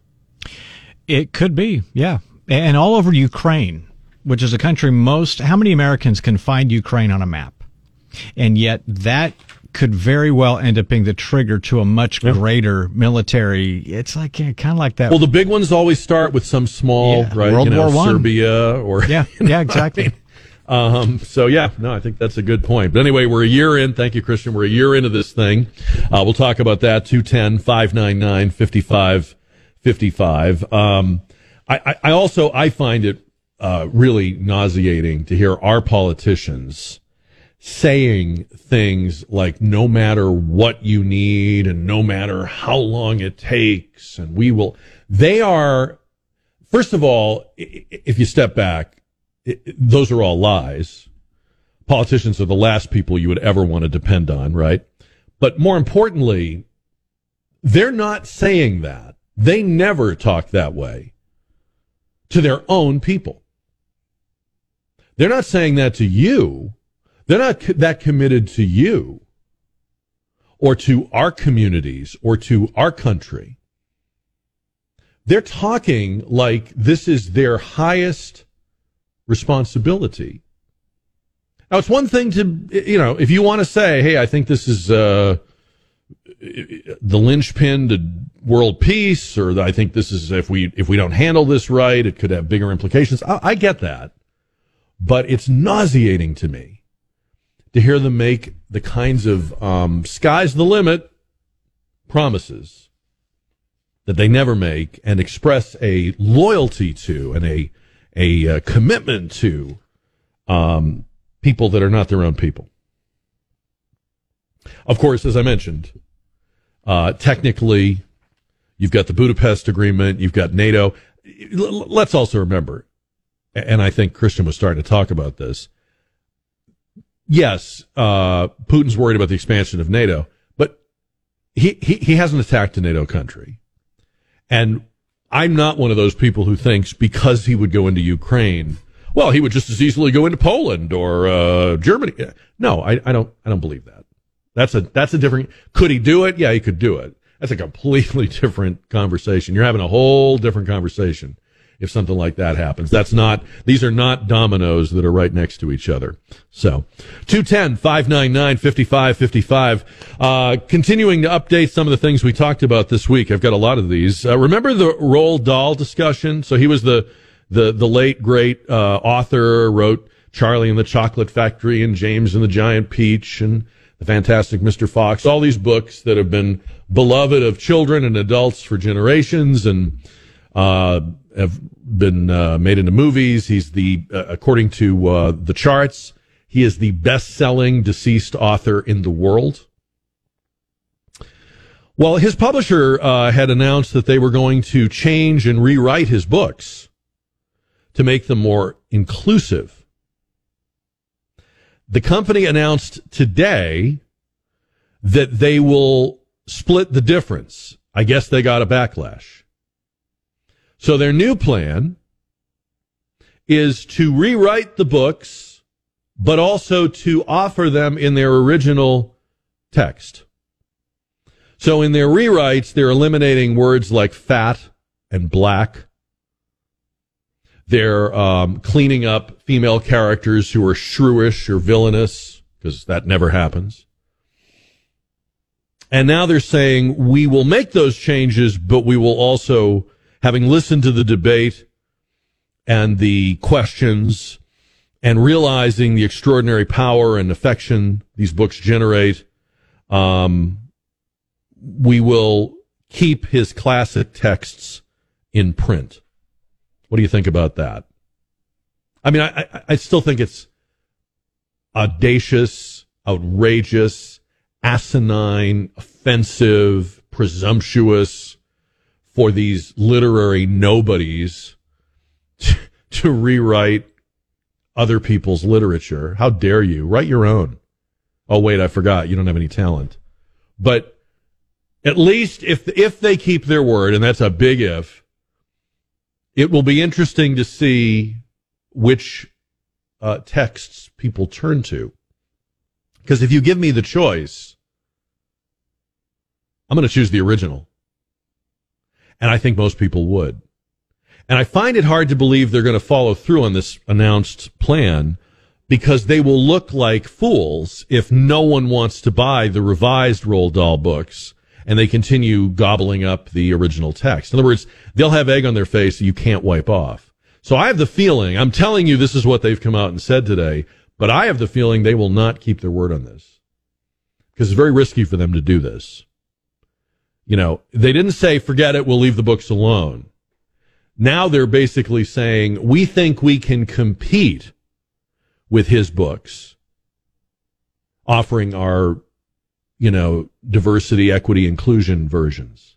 It could be, yeah. And all over Ukraine, which is a country most, how many Americans can find Ukraine on a map? And yet that could very well end up being the trigger to a much greater military. It's like, kind of like that. Well, the big ones always start with some small, Yeah, right? World you know, War One. Serbia or yeah, yeah, exactly. Um, so yeah, no, I think that's a good point. But anyway, we're a year in. Thank you, Christian. We're a year into this thing. Uh, we'll talk about that. 210 599 5555. Um, I, I, also, I find it, uh, really nauseating to hear our politicians saying things like no matter what you need and no matter how long it takes and we will they are first of all if you step back those are all lies. Politicians are the last people you would ever want to depend on right? But more importantly they're not saying that they never talk that way to their own people they're not saying that to you they're not co- that committed to you or to our communities or to our country. They're talking like this is their highest responsibility. Now, it's one thing to, you know, if you want to say, hey, I think this is uh, the linchpin to world peace, or I think this is, if we, if we don't handle this right, it could have bigger implications. I, I get that. But it's nauseating to me to hear them make the kinds of um, sky's the limit promises that they never make and express a loyalty to and a a uh, commitment to um, people that are not their own people. Of course, as I mentioned, uh, technically, you've got the Budapest Agreement, you've got NATO. Let's also remember, and I think Christian was starting to talk about this yes, uh, Putin's worried about the expansion of NATO, but he, he, he hasn't attacked a NATO country. And I'm not one of those people who thinks because he would go into Ukraine, well, he would just as easily go into Poland or, uh, Germany. No, I, I don't, I don't believe that. That's a, that's a different, could he do it? Yeah, he could do it. That's a completely different conversation. You're having a whole different conversation if something like that happens. That's not, these are not dominoes that are right next to each other. So, 210-599-5555. Uh, continuing to update some of the things we talked about this week. I've got a lot of these. Uh, remember the Roald Dahl discussion? So he was the, the, the late great, uh, author, wrote Charlie and the Chocolate Factory and James and the Giant Peach and the Fantastic Mr. Fox, all these books that have been beloved of children and adults for generations and, uh, have been uh, made into movies. He's the, uh, according to uh, the charts, he is the best-selling deceased author in the world. Well, his publisher uh, had announced that they were going to change and rewrite his books to make them more inclusive. The company announced today that they will split the difference. I guess they got a backlash. So their new plan is to rewrite the books, but also to offer them in their original text. So in their rewrites, they're eliminating words like fat and black. They're um, cleaning up female characters who are shrewish or villainous, because that never happens. And now they're saying we will make those changes, but we will also having listened to the debate and the questions and realizing the extraordinary power and affection these books generate, um, we will keep his classic texts in print. What do you think about that? I mean, I, I, still think it's audacious. outrageous, asinine, offensive, presumptuous for these literary nobodies to, to rewrite other people's literature. How dare you? Write your own. Oh, wait, I forgot. You don't have any talent. But at least if, if they keep their word, and that's a big if, it will be interesting to see which uh, texts people turn to. Because if you give me the choice, I'm going to choose the original. And I think most people would. And I find it hard to believe they're going to follow through on this announced plan because they will look like fools if no one wants to buy the revised Roald Dahl books and they continue gobbling up the original text. In other words, they'll have egg on their face that you can't wipe off. So I have the feeling, I'm telling you this is what they've come out and said today, but I have the feeling they will not keep their word on this because it's very risky for them to do this. You know, they didn't say, forget it, we'll leave the books alone. Now they're basically saying, we think we can compete with his books, offering our, you know, diversity, equity, inclusion versions.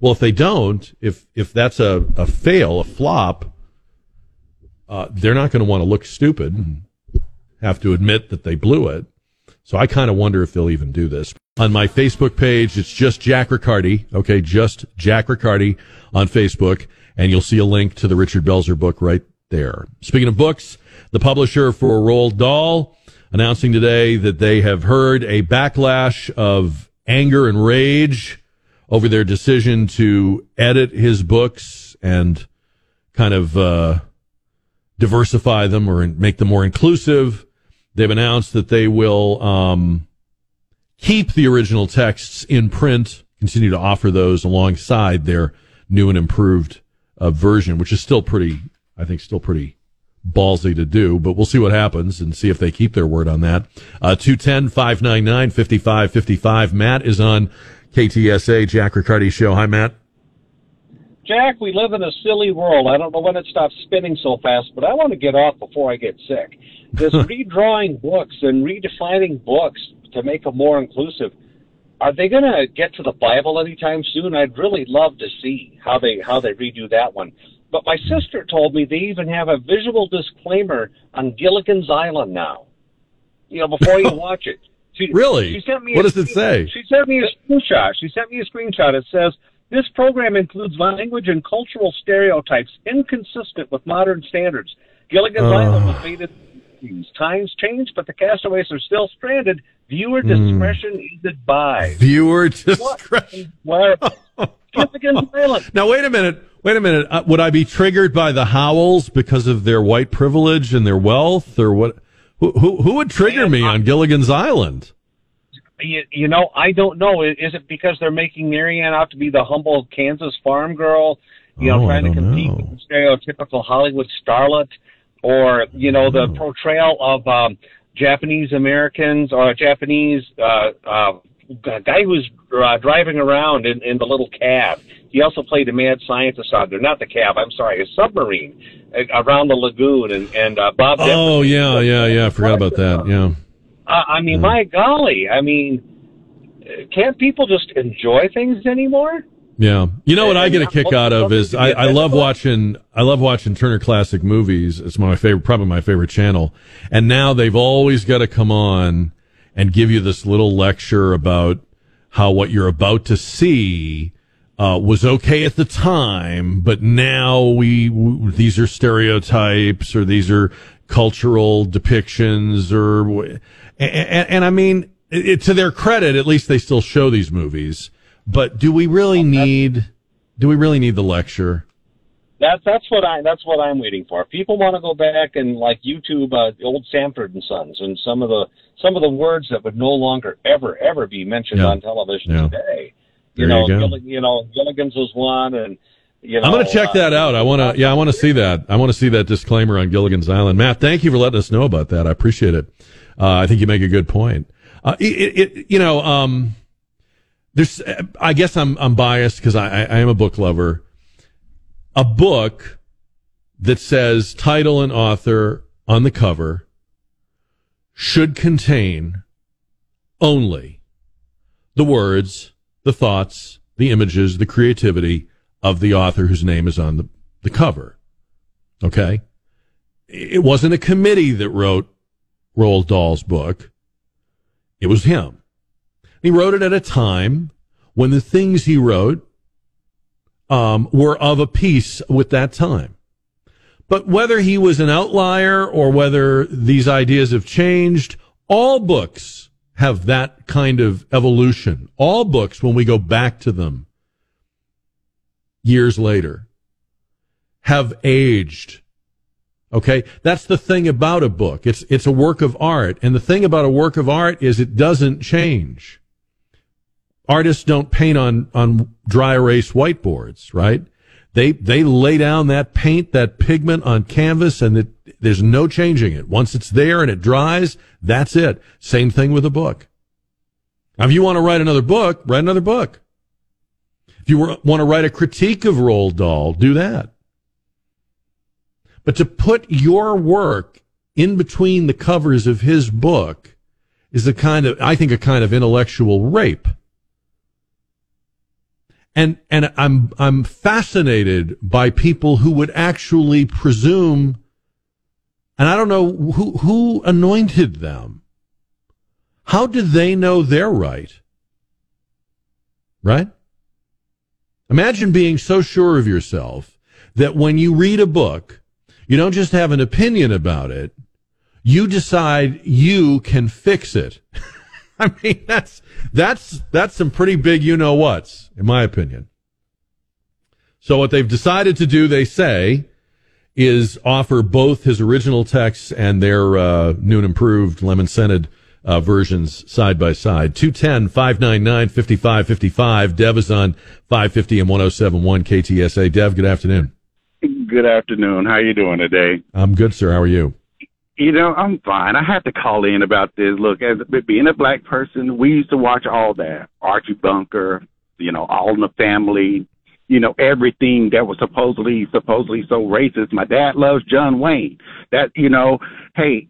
Well, if they don't, if, if that's a, a fail, a flop, uh, they're not going to want to look stupid have to admit that they blew it. So I kind of wonder if they'll even do this. On my Facebook page, it's just Jack Riccardi. Okay, just Jack Riccardi on Facebook, and you'll see a link to the Richard Belzer book right there. Speaking of books, the publisher for Roald Dahl announcing today that they have heard a backlash of anger and rage over their decision to edit his books and kind of uh, diversify them or make them more inclusive. They've announced that they will um, keep the original texts in print, continue to offer those alongside their new and improved uh, version, which is still pretty, I think, still pretty ballsy to do, but we'll see what happens and see if they keep their word on that. Uh, 210 599 5555. Matt is on KTSA, Jack Riccardi Show. Hi, Matt. Jack, we live in a silly world. I don't know when it stops spinning so fast, but I want to get off before I get sick. This redrawing books and redefining books to make them more inclusive. Are they going to get to the Bible anytime soon? I'd really love to see how they how they redo that one. But my sister told me they even have a visual disclaimer on Gilligan's Island now. You know, before you watch it. She, really? She sent me what a, does it say? She sent me a screenshot. She sent me a screenshot. It says this program includes language and cultural stereotypes inconsistent with modern standards. Gilligan's uh. Island was made in Times change, but the castaways are still stranded. Viewer hmm. discretion mm. is advised. Viewer discretion. What? Gilligan's Island. Now wait a minute. Wait a minute. Uh, would I be triggered by the Howells because of their white privilege and their wealth, or what? Who who, who would trigger me on Gilligan's Island? you, you know, I don't know. Is it because they're making Mary Ann out to be the humble Kansas farm girl, you know, oh, trying to compete know. with the stereotypical Hollywood starlet, or you know, the portrayal of um, Japanese Americans or Japanese uh, uh, guy who's uh, driving around in, in the little cab. He also played a mad scientist on there, not the cab. I'm sorry, a submarine uh, around the lagoon, and and uh, Bob. Oh yeah, yeah, yeah. I forgot about that. Yeah. Uh, I mean, my golly, I mean, can't people just enjoy things anymore? Yeah, you know what I get a kick out of is I, I love watching I love watching Turner Classic Movies. It's my favorite, probably my favorite channel. And now they've always got to come on and give you this little lecture about how what you're about to see uh, was okay at the time, but now we w- these are stereotypes or these are cultural depictions or and, and, and I mean, it, to their credit, at least they still show these movies. But do we really need? Do we really need the lecture? That's that's what I that's what I'm waiting for. If people want to go back and like YouTube uh, old Sanford and Sons and some of the some of the words that would no longer ever ever be mentioned yeah. on television yeah. today. You there know, you, you know, Gilligan's was one, and you know, I'm going to check uh, that out. I want to, yeah, I want to see that. I want to see that disclaimer on Gilligan's Island. Matt, thank you for letting us know about that. I appreciate it. Uh, I think you make a good point. Uh, it, it, you know, um, there's, I guess I'm, I'm biased because I, I am a book lover. A book that says title and author on the cover should contain only the words, the thoughts, the images, the creativity of the author whose name is on the, the cover. Okay? It wasn't a committee that wrote Roald Dahl's book. It was him. He wrote it at a time when the things he wrote um, were of a piece with that time. But whether he was an outlier or whether these ideas have changed, all books have that kind of evolution. All books, when we go back to them years later, have aged. Okay. That's the thing about a book. It's, it's a work of art. And the thing about a work of art is it doesn't change. Artists don't paint on, on dry erase whiteboards, right? They, they lay down that paint, that pigment on canvas and it, there's no changing it. Once it's there and it dries, that's it. Same thing with a book. Now, if you want to write another book, write another book. If you want to write a critique of Roald Dahl, do that. But to put your work in between the covers of his book is a kind of, I think, a kind of intellectual rape. And, and I'm, I'm fascinated by people who would actually presume, and I don't know who, who anointed them. How did they know they're right? Right? Imagine being so sure of yourself that when you read a book, you don't just have an opinion about it. You decide you can fix it. I mean, that's, that's, that's some pretty big you know what's, in my opinion. So what they've decided to do, they say, is offer both his original texts and their, uh, new and improved lemon scented, uh, versions side by side. 210 599 5555. Dev is on 550 and 1071 KTSA. Dev, good afternoon. Good afternoon. How are you doing today? I'm good, sir. How are you? You know, I'm fine. I had to call in about this. Look, as being a black person, we used to watch all that. Archie Bunker, you know, All in the Family, you know, everything that was supposedly supposedly so racist. My dad loves John Wayne. That, you know, hey,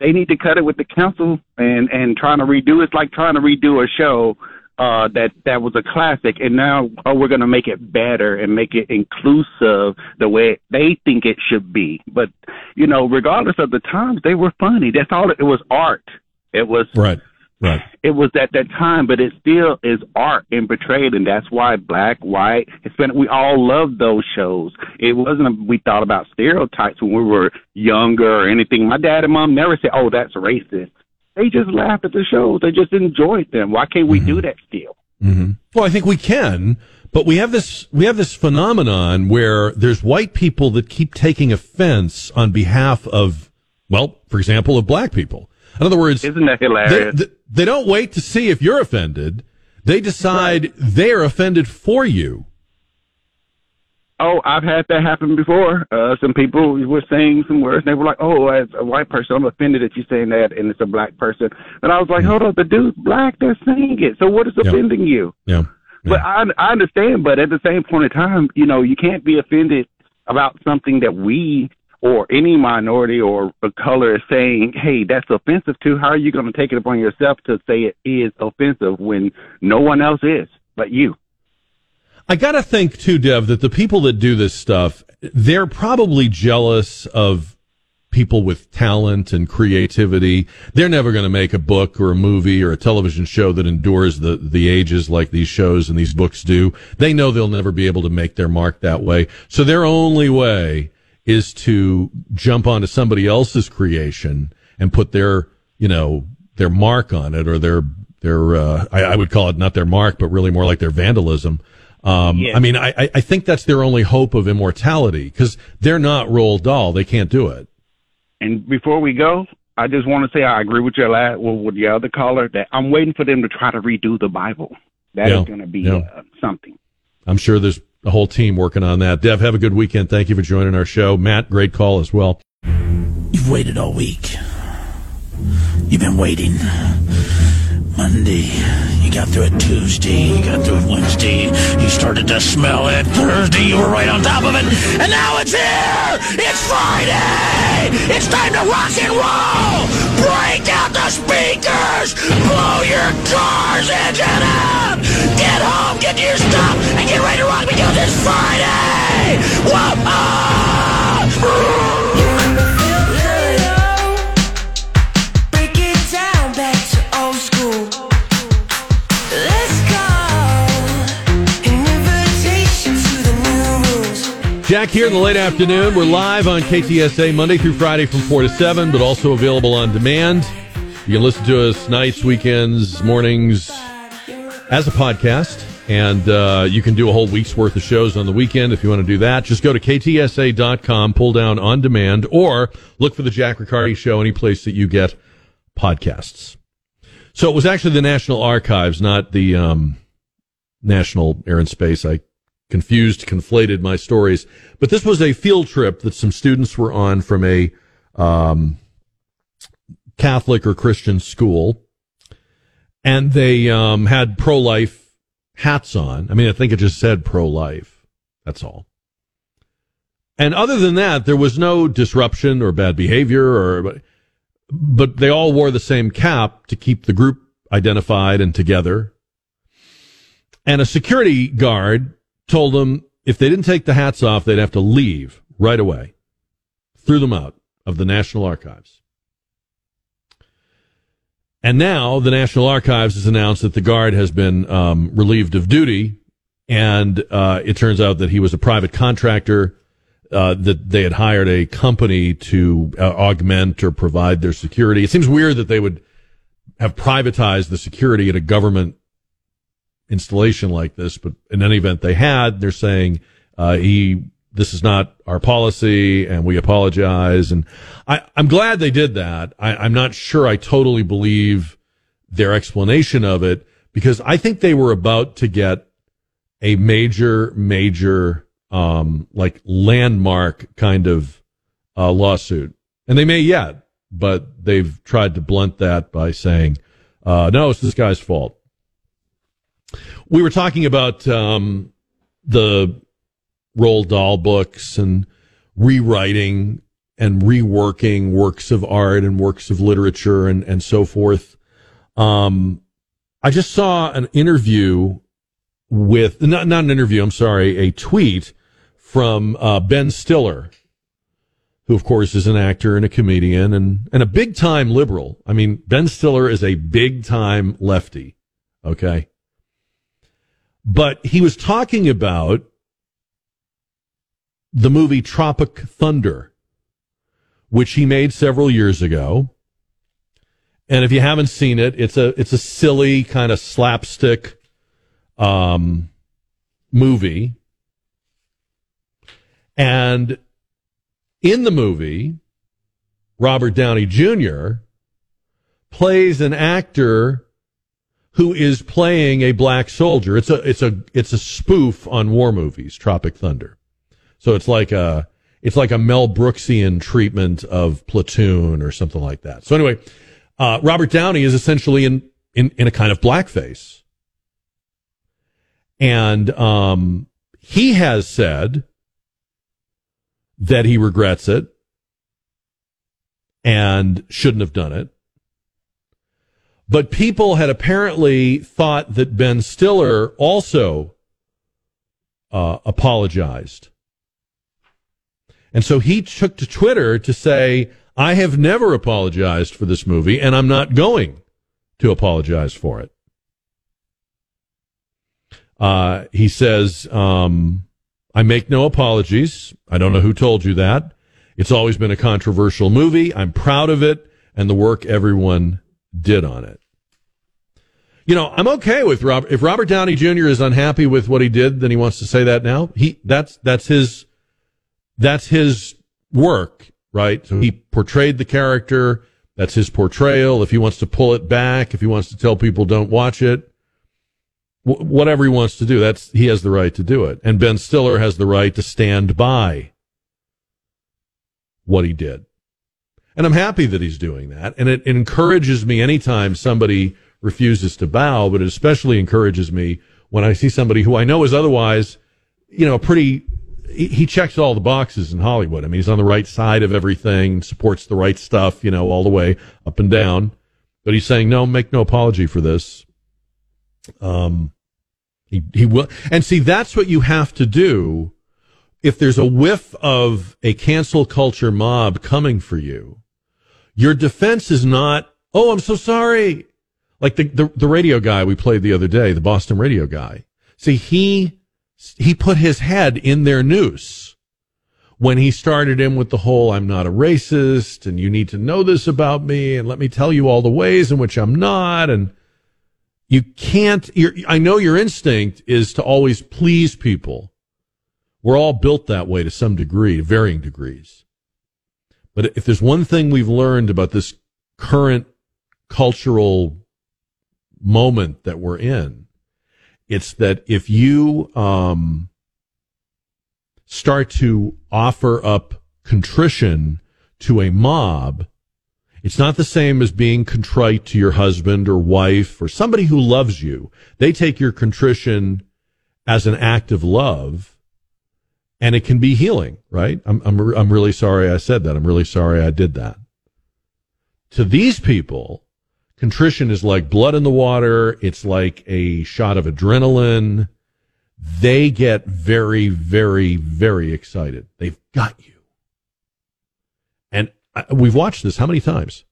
they need to cut it with the council and and trying to redo it's like trying to redo a show uh that that was a classic. And now oh we're going to make it better and make it inclusive the way they think it should be. But you know regardless of the times they were funny. That's all it was art. It was right right. It was at that time but it still is art and portrayed and that's why black white Hispanic we all loved those shows. It wasn't a, we thought about stereotypes when we were younger or anything. My dad and mom never said oh that's racist they just laughed at the shows. They just enjoyed them. Why can't we mm-hmm. do that still? Mm-hmm. Well, I think we can, but we have this we have this phenomenon where there's white people that keep taking offense on behalf of, well, for example, of black people. In other words, isn't that hilarious? They, they don't wait to see if you're offended. They decide right. they're offended for you. Oh, I've had that happen before. Uh, some people were saying some words, and they were like, "Oh, as a white person, I'm offended that you're saying that, and it's a black person." And I was like, "Hold on, the dude's black. They're saying it. So what is offending yeah. you?" Yeah. yeah. But I, I understand. But at the same point in time, you know, you can't be offended about something that we or any minority or a color is saying, "Hey, that's offensive to." How are you going to take it upon yourself to say it is offensive when no one else is but you? I got to think too, Dev, that the people that do this stuff, they're probably jealous of people with talent and creativity. They're never going to make a book or a movie or a television show that endures the, the ages like these shows and these books do. They know they'll never be able to make their mark that way. So their only way is to jump onto somebody else's creation and put their, you know, their mark on it or their, their, uh, I, I would call it not their mark, but really more like their vandalism um, yeah. I mean, I, I think that's their only hope of immortality because they're not Roald Dahl. They can't do it. And before we go, I just want to say I agree with your last, well, with your other caller that I'm waiting for them to try to redo the Bible. That yeah. is going to be yeah. uh, something. I'm sure there's a whole team working on that. Dev, have a good weekend. Thank you for joining our show. Matt, great call as well. You've waited all week. You've been waiting Monday. You got through it Tuesday. You got through it Wednesday. You started to smell it Thursday. You were right on top of it. And now it's here! It's Friday! It's time to rock and roll! Break out the speakers! Blow your car's engine up! Get home, get your stuff, and get ready to rock because it's Friday! Whoa! Ah! Jack here in the late afternoon. We're live on KTSA Monday through Friday from 4 to 7, but also available on demand. You can listen to us nights, weekends, mornings as a podcast. And uh, you can do a whole week's worth of shows on the weekend if you want to do that. Just go to ktsa.com, pull down on demand, or look for the Jack Riccardi Show any place that you get podcasts. So it was actually the National Archives, not the um, National Air and Space. I confused, conflated my stories. But this was a field trip that some students were on from a um, Catholic or Christian school, and they um, had pro life hats on. I mean, I think it just said pro life. That's all. And other than that, there was no disruption or bad behavior or, but they all wore the same cap to keep the group identified and together. And a security guard told them if they didn't take the hats off, they'd have to leave right away. Threw them out of the National Archives. And now the National Archives has announced that the guard has been um, relieved of duty, and uh, it turns out that he was a private contractor. Uh, that they had hired a company to uh, augment or provide their security. It seems weird that they would have privatized the security at a government installation like this, but in any event, they had. They're saying uh, he this is not our policy, and we apologize. And I, I'm glad they did that. I, I'm not sure I totally believe their explanation of it because I think they were about to get a major, major, um, like landmark kind of uh, lawsuit, and they may yet, but they've tried to blunt that by saying, uh, "No, it's this guy's fault." We were talking about um, the Roald Dahl books and rewriting and reworking works of art and works of literature and, and so forth. Um, I just saw an interview with, not, not an interview, I'm sorry, a tweet from uh, Ben Stiller, who, of course, is an actor and a comedian and, and a big time liberal. I mean, Ben Stiller is a big time lefty. Okay. But he was talking about the movie Tropic Thunder, which he made several years ago. And if you haven't seen it, it's a it's a silly kind of slapstick um, movie. And in the movie, Robert Downey Jr. plays an actor who is playing a black soldier. It's a it's a it's a spoof on war movies, Tropic Thunder. So it's like a it's like a Mel Brooksian treatment of Platoon or something like that. So anyway, uh, Robert Downey is essentially in, in in a kind of blackface, and um, he has said that he regrets it and shouldn't have done it. But people had apparently thought that Ben Stiller also uh, apologized. And so he took to Twitter to say, I have never apologized for this movie, and I'm not going to apologize for it. Uh, he says, um, I make no apologies. I don't know who told you that. It's always been a controversial movie. I'm proud of it and the work everyone did on it. You know, I'm okay with Robert. If Robert Downey Jr. is unhappy with what he did, then he wants to say that now. He that's that's his that's his work, right? So he portrayed the character. That's his portrayal. If he wants to pull it back, if he wants to tell people don't watch it, wh- whatever he wants to do, that's he has the right to do it. And Ben Stiller has the right to stand by what he did. And I'm happy that he's doing that. And it encourages me anytime somebody refuses to bow, but it especially encourages me when I see somebody who I know is otherwise, you know, pretty. He he checks all the boxes in Hollywood. I mean, he's on the right side of everything, supports the right stuff, you know, all the way up and down. But he's saying, no, make no apology for this. Um, he, he will. And see, that's what you have to do if there's a whiff of a cancel culture mob coming for you. Your defense is not, oh, I'm so sorry. Like the, the, the radio guy we played the other day, the Boston radio guy. See, he, he put his head in their noose when he started in with the whole I'm not a racist and you need to know this about me and let me tell you all the ways in which I'm not and you can't I know your instinct is to always please people. We're all built that way to some degree, varying degrees. But if there's one thing we've learned about this current cultural moment that we're in, it's that if you um, start to offer up contrition to a mob, it's not the same as being contrite to your husband or wife or somebody who loves you. They take your contrition as an act of love and it can be healing, right? I'm, I'm, I'm really sorry I said that. I'm really sorry I did that. To these people, contrition is like blood in the water. It's like a shot of adrenaline they get very, very, very excited. They've got you. And we've watched this how many times?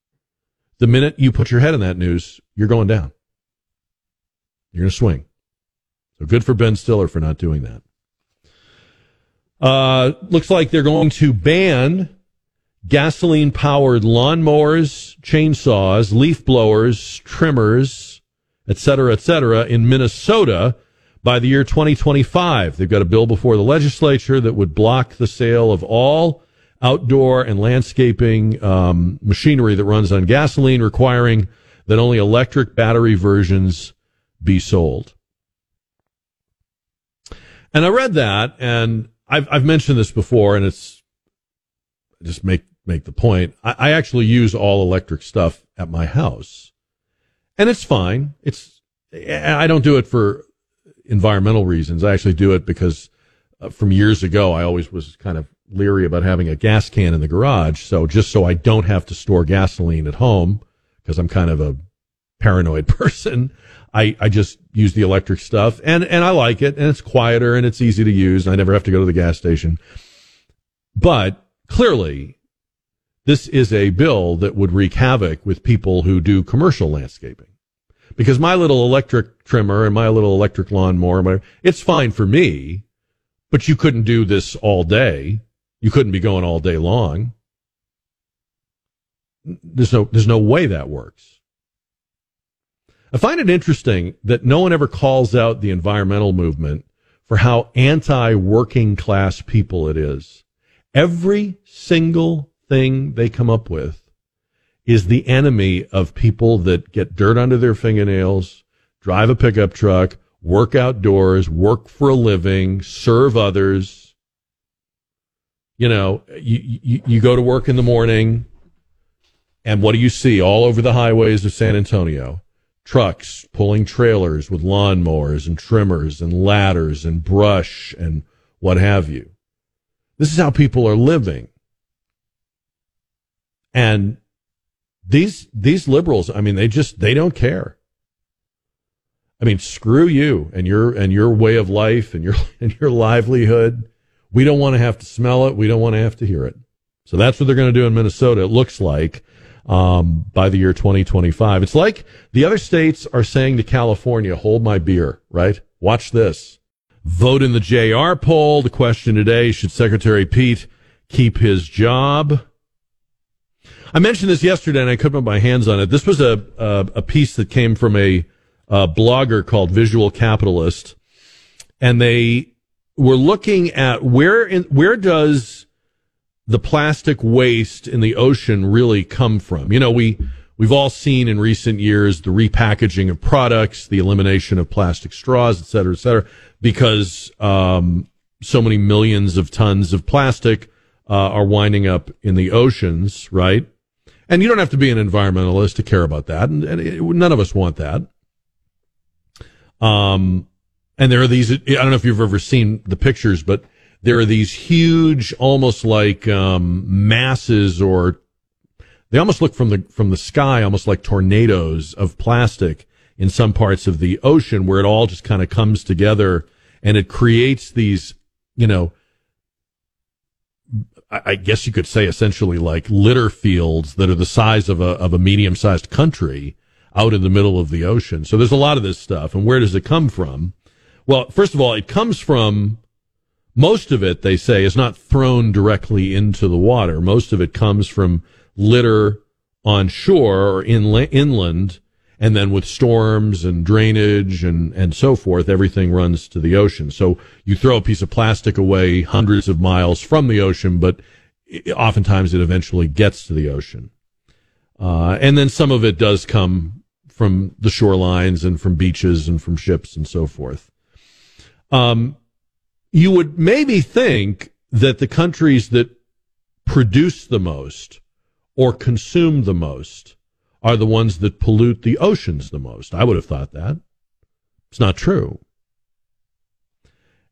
The minute you put your head in that news, you're going down. You're going to swing. So good for Ben Stiller for not doing that. Uh, looks like they're going to ban gasoline powered lawnmowers, chainsaws, leaf blowers, trimmers, etc., cetera, et cetera, in Minnesota by the year 2025. They've got a bill before the legislature that would block the sale of all outdoor and landscaping um, machinery that runs on gasoline, requiring that only electric battery versions be sold. And I read that, and I've I've mentioned this before, and it's just make make the point. I, I actually use all electric stuff at my house, and it's fine. It's I don't do it for environmental reasons. I actually do it because uh, from years ago, I always was kind of leery about having a gas can in the garage. So just so I don't have to store gasoline at home, because I'm kind of a paranoid person, I, I just use the electric stuff and, and I like it and it's quieter and it's easy to use. I never have to go to the gas station. But clearly, this is a bill that would wreak havoc with people who do commercial landscaping because my little electric trimmer and my little electric lawnmower, it's fine for me, but you couldn't do this all day. You couldn't be going all day long. There's no, there's no way that works. I find it interesting that no one ever calls out the environmental movement for how anti working class people it is. Every single thing they come up with is the enemy of people that get dirt under their fingernails, drive a pickup truck, work outdoors, work for a living, serve others. You know, you, you, you go to work in the morning, and what do you see all over the highways of San Antonio? Trucks pulling trailers with lawnmowers and trimmers and ladders and brush and what have you. This is how people are living. And these these liberals, I mean, they just they don't care. I mean, screw you and your and your way of life and your and your livelihood. We don't want to have to smell it. We don't want to have to hear it. So that's what they're going to do in Minnesota. It looks like um, by the year 2025. It's like the other states are saying to California, "Hold my beer." Right? Watch this. Vote in the JR poll. The question today: Should Secretary Pete keep his job? I mentioned this yesterday, and I couldn't put my hands on it. This was a a, a piece that came from a, a blogger called Visual Capitalist, and they were looking at where in, where does the plastic waste in the ocean really come from? You know, we we've all seen in recent years the repackaging of products, the elimination of plastic straws, et cetera, et cetera, because um, so many millions of tons of plastic uh, are winding up in the oceans, right? And you don't have to be an environmentalist to care about that, and, and it, none of us want that. Um, and there are these. I don't know if you've ever seen the pictures, but there are these huge, almost like um, masses, or they almost look from the from the sky, almost like tornadoes of plastic in some parts of the ocean, where it all just kind of comes together and it creates these, you know, I guess you could say essentially like litter fields that are the size of a of a medium sized country out in the middle of the ocean. So there's a lot of this stuff. And where does it come from? Well, first of all, it comes from most of it, they say, is not thrown directly into the water. Most of it comes from litter on shore or inla- inland. And then with storms and drainage and, and so forth, everything runs to the ocean. So you throw a piece of plastic away hundreds of miles from the ocean, but oftentimes it eventually gets to the ocean. Uh, and then some of it does come from the shorelines and from beaches and from ships and so forth. Um, you would maybe think that the countries that produce the most or consume the most are the ones that pollute the oceans the most. I would have thought that. It's not true.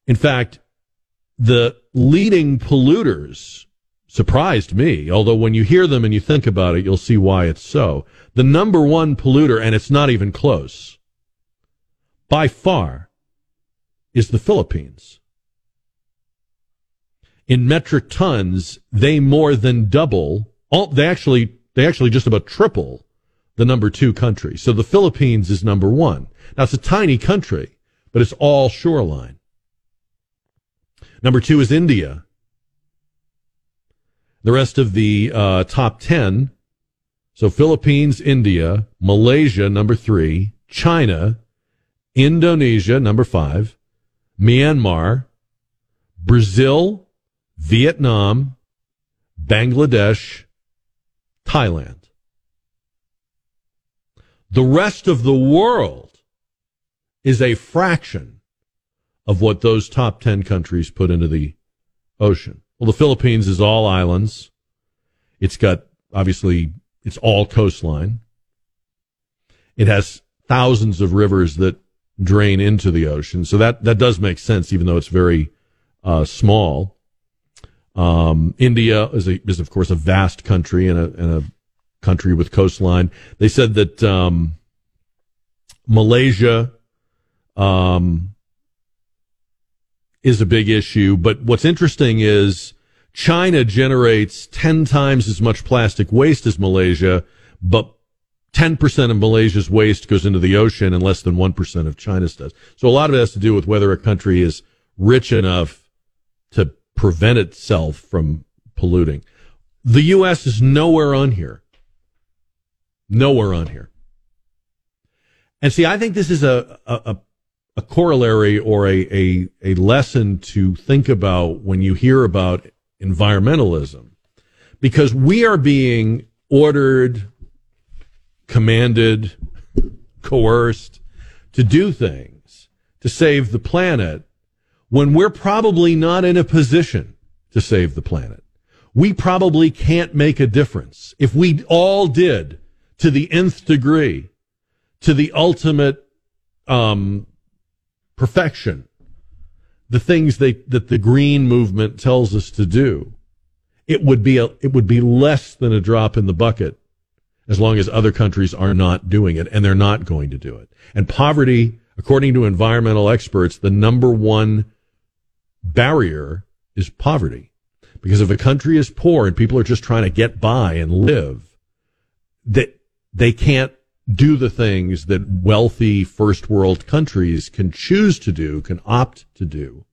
In fact, the leading polluters surprised me, although when you hear them and you think about it, you'll see why it's so. The number one polluter, and it's not even close, by far, is the Philippines. In metric tons, they more than double, all, they actually, they actually just about triple the number two country. So the Philippines is number one. Now it's a tiny country, but it's all shoreline. Number two is India. The rest of the uh, top 10. So Philippines, India, Malaysia, number three, China, Indonesia, number five, Myanmar, Brazil, Vietnam, Bangladesh, Thailand. The rest of the world is a fraction of what those top 10 countries put into the ocean. Well, the Philippines is all islands. It's got, obviously, it's all coastline. It has thousands of rivers that drain into the ocean. So that, that does make sense, even though it's very uh, small. Um, India is, a, is, of course, a vast country and a, and a country with coastline. They said that um, Malaysia um, is a big issue. But what's interesting is China generates 10 times as much plastic waste as Malaysia, but 10% of Malaysia's waste goes into the ocean and less than 1% of China's does. So a lot of it has to do with whether a country is rich enough to prevent itself from polluting. The U.S. is nowhere on here. Nowhere on here. And see, I think this is a, a, a corollary or a, a, a lesson to think about when you hear about environmentalism. Because we are being ordered, commanded, coerced to do things to save the planet when we're probably not in a position to save the planet. We probably can't make a difference. If we all did to the nth degree, to the ultimate um, perfection, the things they, that the green movement tells us to do, it would be a, it would be less than a drop in the bucket as long as other countries are not doing it and they're not going to do it. And poverty, according to environmental experts, the number one barrier is poverty. Because if a country is poor and people are just trying to get by and live, that they can't do the things that wealthy first world countries can choose to do, can opt to do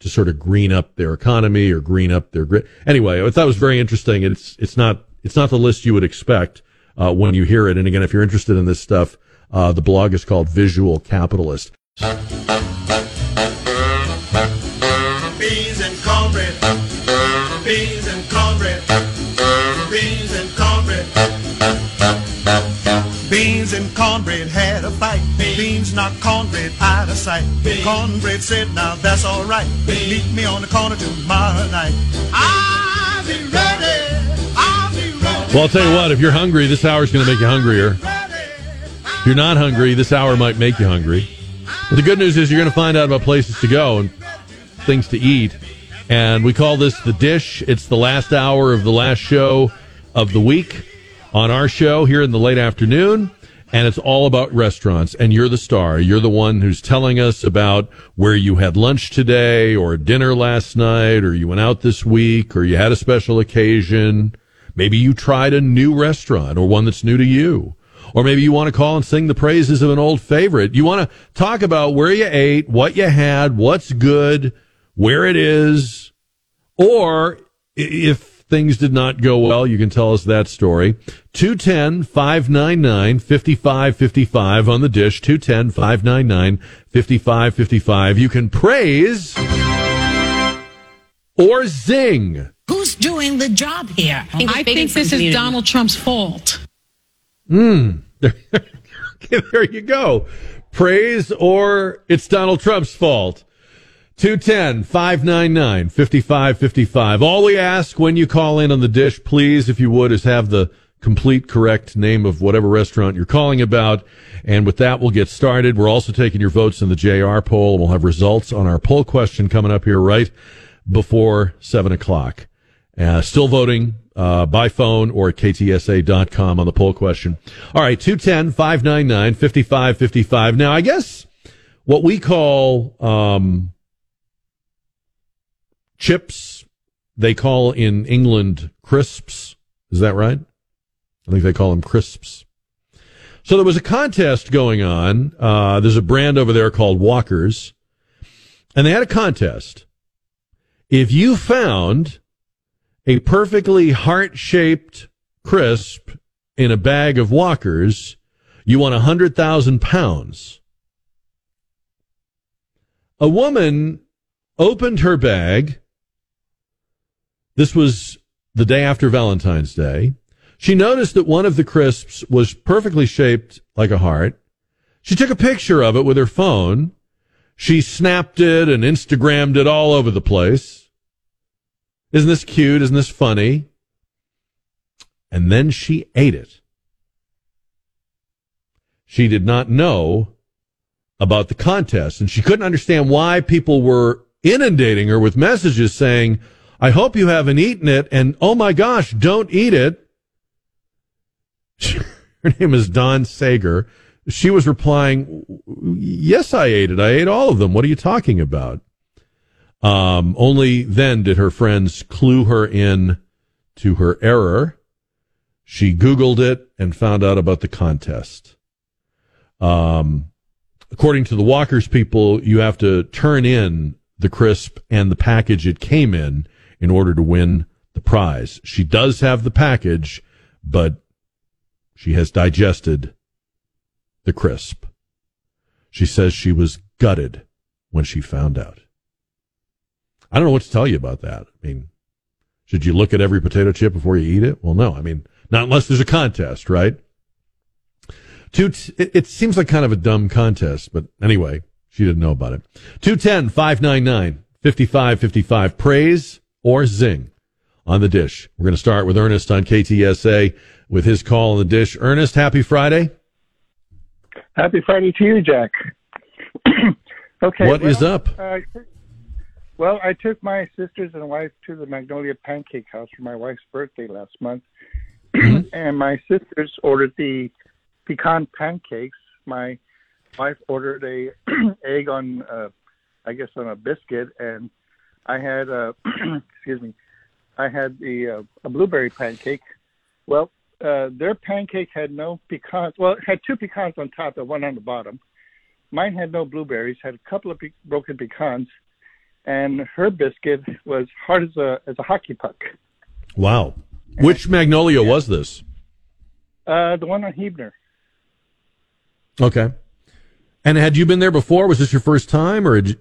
to sort of green up their economy or green up their grid. Anyway, I thought it was very interesting. It's, it's not, it's not the list you would expect, uh, when you hear it. And again, if you're interested in this stuff, uh, the blog is called Visual Capitalist. Beans and cornbread had a fight. Beans knocked cornbread out of sight. Cornbread said, now that's all right. Meet me on the corner tomorrow night. I'll be ready. I'll be ready. Well, I'll tell you what, if you're hungry, this hour is going to make you hungrier. If you're not hungry, this hour might make you hungry. But the good news is you're going to find out about places to go and things to eat. And we call this the dish. It's the last hour of the last show of the week on our show here in the late afternoon. And it's all about restaurants. And you're the star. You're the one who's telling us about where you had lunch today or dinner last night or you went out this week or you had a special occasion. Maybe you tried a new restaurant or one that's new to you. Or maybe you want to call and sing the praises of an old favorite. You want to talk about where you ate, what you had, what's good, where it is. Or if things did not go well, you can tell us that story. 210 599 5555 on the dish. 210 599 5555. You can praise or zing. Who's doing the job here? I think this is Donald Trump's fault. Hmm. okay, there you go. Praise or it's Donald Trump's fault. 210 599 5555. All we ask when you call in on the dish, please, if you would, is have the complete correct name of whatever restaurant you're calling about. And with that, we'll get started. We're also taking your votes in the JR poll. We'll have results on our poll question coming up here right before 7 o'clock. Uh, still voting uh, by phone or at ktsa.com on the poll question. All right, 210 599 5555. Now, I guess what we call um, chips, they call in England crisps. Is that right? I think they call them crisps. So there was a contest going on. Uh, there's a brand over there called Walkers, and they had a contest. If you found a perfectly heart shaped crisp in a bag of Walkers, you won a hundred thousand pounds. A woman opened her bag. This was the day after Valentine's Day. She noticed that one of the crisps was perfectly shaped like a heart. She took a picture of it with her phone. She snapped it and Instagrammed it all over the place. Isn't this cute? Isn't this funny? And then she ate it. She did not know about the contest and she couldn't understand why people were inundating her with messages saying, I hope you haven't eaten it. And oh my gosh, don't eat it. Her name is Dawn Sager. She was replying, Yes, I ate it. I ate all of them. What are you talking about? Um, only then did her friends clue her in to her error. She Googled it and found out about the contest. Um, according to the Walkers people, you have to turn in the crisp and the package it came in in order to win the prize. She does have the package, but she has digested the crisp. She says she was gutted when she found out. I don't know what to tell you about that. I mean, should you look at every potato chip before you eat it? Well, no. I mean, not unless there's a contest, right? Two, it, seems like kind of a dumb contest, but anyway, she didn't know about it. 210 599 5555. Praise or zing on the dish. We're going to start with Ernest on KTSA with his call on the dish. Ernest, happy Friday. Happy Friday to you, Jack. okay. What well, is up? Uh, well, I took my sisters and wife to the Magnolia Pancake Haus for my wife's birthday last month, and my sisters ordered the pecan pancakes. My wife ordered a egg on, uh, I guess, on a biscuit, and I had a, excuse me, I had the uh, a blueberry pancake. Well, uh, their pancake had no pecans. Well, it had two pecans on top and one on the bottom. Mine had no blueberries. Had a couple of pe- broken pecans, and her biscuit was hard as a as a hockey puck. Wow. Which Magnolia was this? Uh, the one on Huebner. Okay. And had you been there before? Was this your first time, or had you...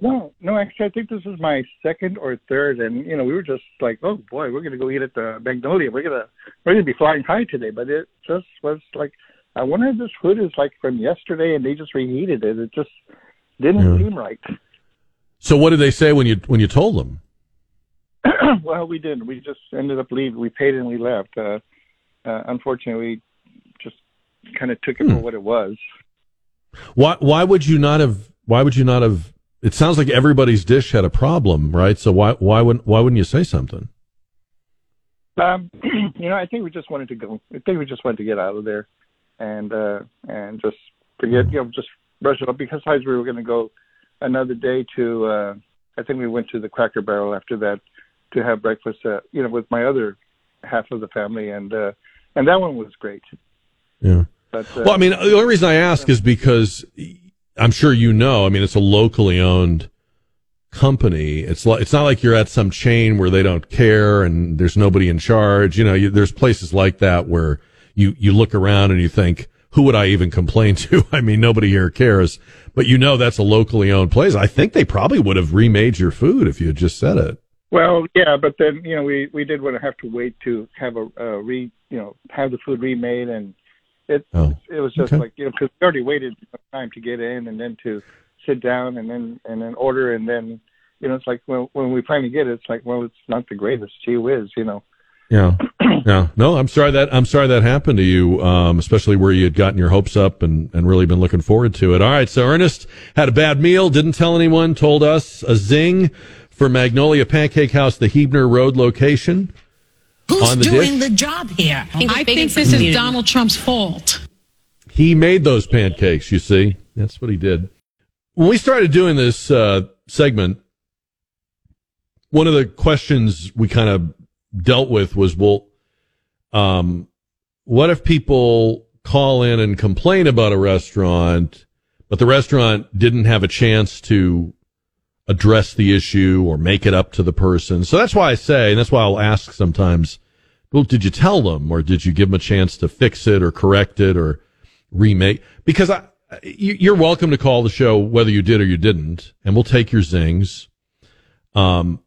No, no. Actually, I think this is my second or third, and you know, we were just like, oh boy, we're gonna go eat at the Magnolia. We're gonna we're gonna be flying high today. But it just was like, I wonder if this food is like from yesterday, and they just reheated it. It just didn't Yeah. seem right. So what did they say when you when you told them? well, we didn't. We just ended up leaving. We paid and we left. Uh, uh, unfortunately, we just kind of took it for what it was. Why why would you not have why would you not have it sounds like everybody's dish had a problem, right? So why why wouldn't why wouldn't you say something? Um, you know, I think we just wanted to go. I think we just wanted to get out of there, and uh, and just forget. You know, just brush it up. Because besides, we were going to go another day to. Uh, I think we went to the Cracker Barrel after that to have breakfast. Uh, you know, with my other half of the family, and uh, and that one was great. Yeah. But, uh, Well, I mean, the only reason I ask is because I'm sure you know. I mean, it's a locally owned company. It's like it's not like you're at some chain where they don't care and there's nobody in charge. You know, you, there's places like that where you you look around and you think, who would I even complain to? I mean, nobody here cares. But you know, that's a locally owned place. I think they probably would have remade your food if you had just said it. Well, yeah, but then you know we we did want to have to wait to have a, a re you know have the food remade, and it Oh, it was just okay. like you know because we already waited time to get in and then to sit down and then and then order and then you know it's like when when we finally get it, it's like well it's not the greatest. Gee whiz, you know. Yeah. Yeah. No, I'm sorry that I'm sorry that happened to you, um, especially where you had gotten your hopes up and, and really been looking forward to it. All right. So Ernest had a bad meal, didn't tell anyone, told us a zing for Magnolia Pancake Haus, the Huebner Road location. Who's on the doing dish. the job here? I think this is Donald Trump's fault. He made those pancakes, you see. That's what he did. When we started doing this uh, segment, one of the questions we kind of dealt with was, well, um, what if people call in and complain about a restaurant, but the restaurant didn't have a chance to address the issue or make it up to the person? So that's why I say, and that's why I'll ask sometimes, well, did you tell them or did you give them a chance to fix it or correct it or remake? Because I, you- you're welcome to call the show whether you did or you didn't, and we'll take your zings. Um,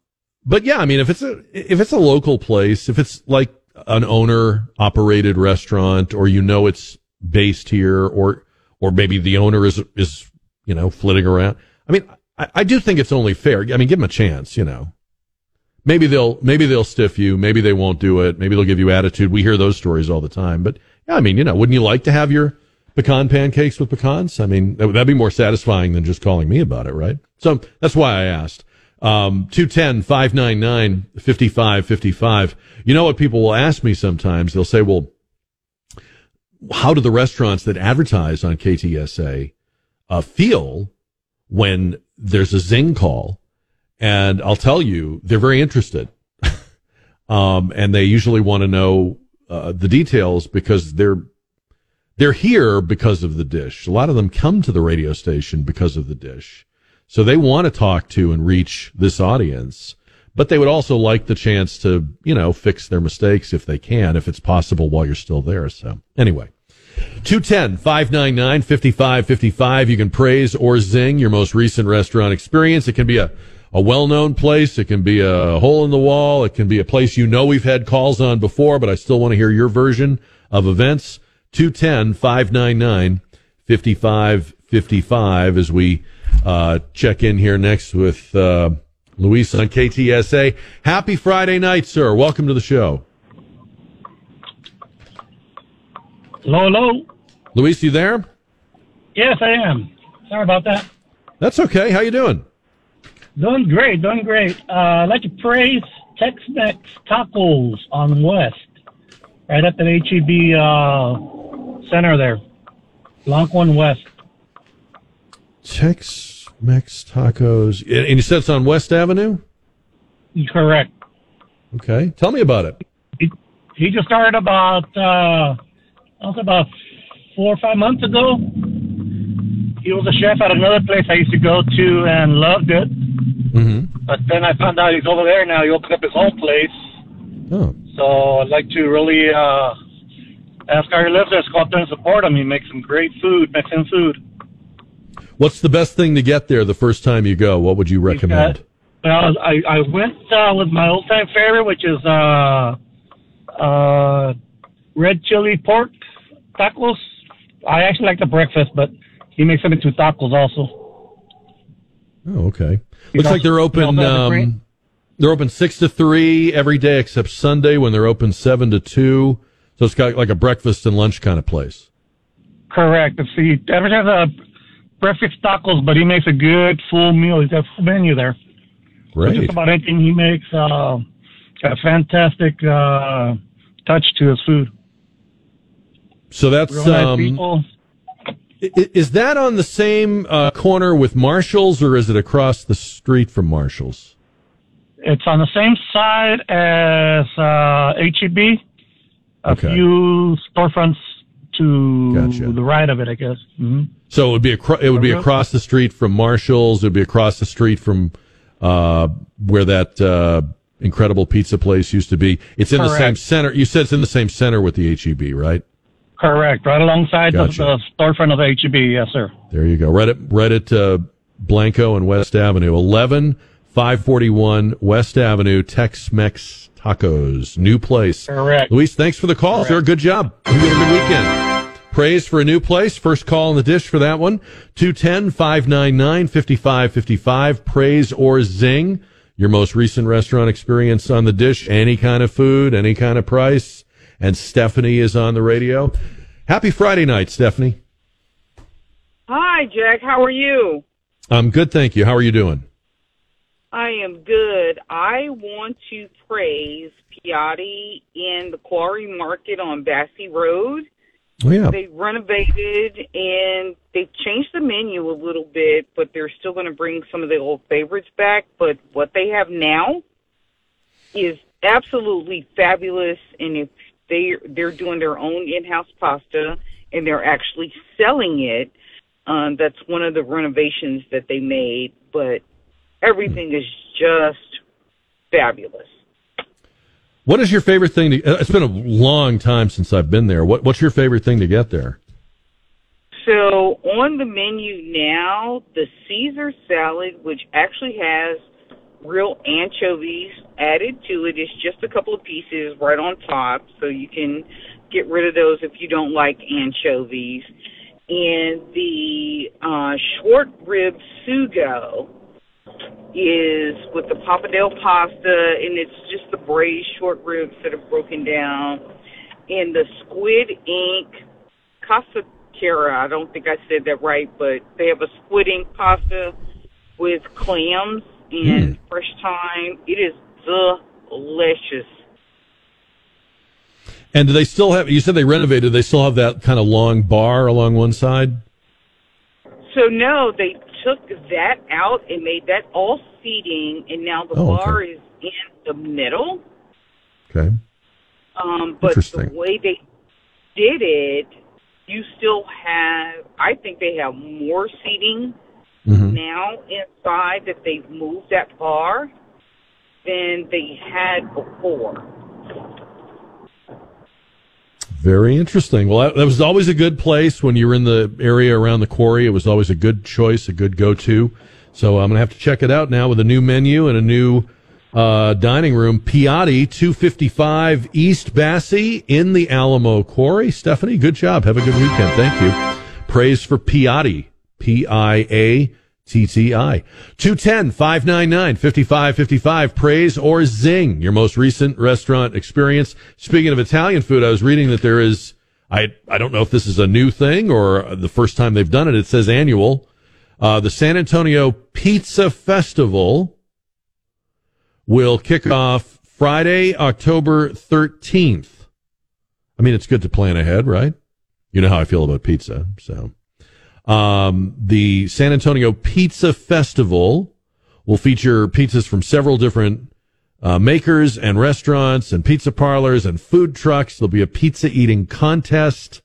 but yeah, I mean, if it's a if it's a local place, if it's like an owner operated restaurant, or you know it's based here, or or maybe the owner is is you know flitting around. I mean, I, I do think it's only fair. I mean, give them a chance. You know, maybe they'll maybe they'll stiff you, maybe they won't do it, maybe they'll give you attitude. We hear those stories all the time. But yeah, I mean, you know, wouldn't you like to have your pecan pancakes with pecans? I mean, that, that'd be more satisfying than just calling me about it, right? So that's why I asked. Um, 210 599 5555. You know what people will ask me sometimes? They'll say, well, how do the restaurants that advertise on KTSA uh, feel when there's a zing call? And I'll tell you, they're very interested. um, and they usually want to know uh, the details because they're they're here because of the dish. A lot of them come to the radio station because of the dish. So they want to talk to and reach this audience, but they would also like the chance to, you know, fix their mistakes if they can, if it's possible while you're still there. So anyway, 210 599 5555. You can praise or zing your most recent restaurant experience. It can be a, a well known place. It can be a hole in the wall. It can be a place you know we've had calls on before, but I still want to hear your version of events. 210 599 5555 as we uh, check in here next with uh, Luis on KTSA. Happy Friday night, sir. Welcome to the show. Hello, hello. Luis, you there? Yes, I am. Sorry about that. That's okay. How you doing? Doing great, doing great. Uh, I'd like to praise Tex-Mex Tacos on West, right at the HEB uh, center there, Longhorn West. Tex Mex Tacos. And you said it's on West Avenue? Correct. Okay. Tell me about it. He just started about, uh, I was about four or five months ago. He was a chef at another place I used to go to and loved it. Mm-hmm. But then I found out he's over there now. He opened up his own place. Oh. So I'd like to really uh, ask lives there. to go out there and support him. He makes some great food, Mexican food. What's the best thing to get there the first time you go? What would you recommend? Well, I, I went uh, with my old time favorite, which is uh, uh, red chili pork tacos. I actually like the breakfast, but he makes them into tacos also. Oh, okay. Looks like they're open. Um, They're open six to three every day except Sunday when they're open seven to two. So it's got like a breakfast and lunch kind of place. Correct. If he ever has a breakfast tacos, but he makes a good full meal. He's got a full menu there. So Great. just about anything he makes, uh, a fantastic uh, touch to his food. So that's Real nice um, people. Is that on the same uh, corner with Marshalls, or is it across the street from Marshalls? It's on the same side as uh, HEB. A Okay. few storefronts to Gotcha. the right of it, I guess. hmm So it would be acro- it would be across the street from Marshalls. It would be across the street from uh, where that uh, incredible pizza place used to be. It's in the same center. You said it's in the same center with the HEB, right? Correct. Right alongside Gotcha. the, the storefront of HEB. Yes, sir. There you go. Right at right at uh, Blanco and West Avenue, eleven five forty one West Avenue, Tex Mex Tacos, new place. Correct. Luis, thanks for the call, sir. Good job. You had a good weekend. Praise for a new place. First call in the dish for that one. 210 599 5555. Praise or zing. Your most recent restaurant experience on the dish. Any kind of food, any kind of price. And Stephanie is on the radio. Happy Friday night, Stephanie. Hi, Jack. How are you? I'm good, thank you. How are you doing? I am good. I want to praise Piatti in the Quarry Market on Basse Road. Oh, yeah. They renovated and they've changed the menu a little bit, but they're still going to bring some of the old favorites back. But what they have now is absolutely fabulous. And if they they're doing their own in-house pasta and they're actually selling it, um, that's one of the renovations that they made. But everything is just fabulous. What is your favorite thing to? uh, It's been a long time since I've been there. What What's your favorite thing to get there? So on the menu now, the Caesar salad, which actually has real anchovies added to it, is just a couple of pieces right on top, so you can get rid of those if you don't like anchovies. And the uh, short rib sugo is with the pappardelle pasta, and it's just the braised short ribs that are broken down. And the squid ink casa cara, I don't think I said that right, but they have a squid ink pasta with clams and fresh thyme. It is delicious. And do they still have? You said they renovated. They still have that kind of long bar along one side. So no, they took that out and made that all seating, and now the Oh, okay. bar is in the middle. Okay. Um, but the way they did it, you still have. I think they have more seating Mhm. now inside that they've moved that bar than they had before. Very interesting. Well, that, was always a good place when you were in the area around the quarry. It was always a good choice, a good go-to. So I'm going to have to check it out now with a new menu and a new uh, dining room. Piatti, 255 East Basse in the Alamo Quarry. Stephanie, good job. Have a good weekend. Thank you. Praise for Piatti. P-I-A-T-T-I. 210-599-5555. Praise or zing. Your most recent restaurant experience. Speaking of Italian food, I was reading that there is, I, I don't know if this is a new thing or the first time they've done it. It says annual. Uh, the San Antonio Pizza Festival will kick off Friday, October 13th. I mean, it's good to plan ahead, right? You know how I feel about pizza, so. Um, the San Antonio Pizza Festival will feature pizzas from several different uh, makers and restaurants and pizza parlors and food trucks. There'll be a pizza eating contest,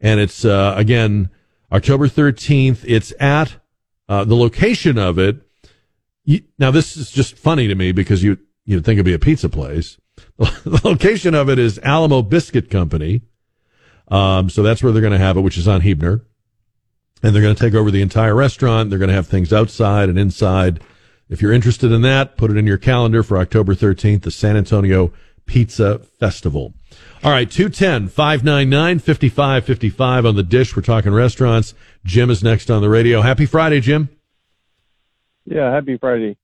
and it's uh, again October 13th. It's at uh, the location of it. You, now, this is just funny to me because you you'd think it'd be a pizza place. the location of it is Alamo Biscuit Company. Um, so that's where they're going to have it, which is on Huebner. And they're going to take over the entire restaurant. They're going to have things outside and inside. If you're interested in that, put it in your calendar for October 13th, the San Antonio Pizza Festival. All right, 210 599 5555 on the dish. We're talking restaurants. Jim is next on the radio. Happy Friday, Jim. Yeah, happy Friday.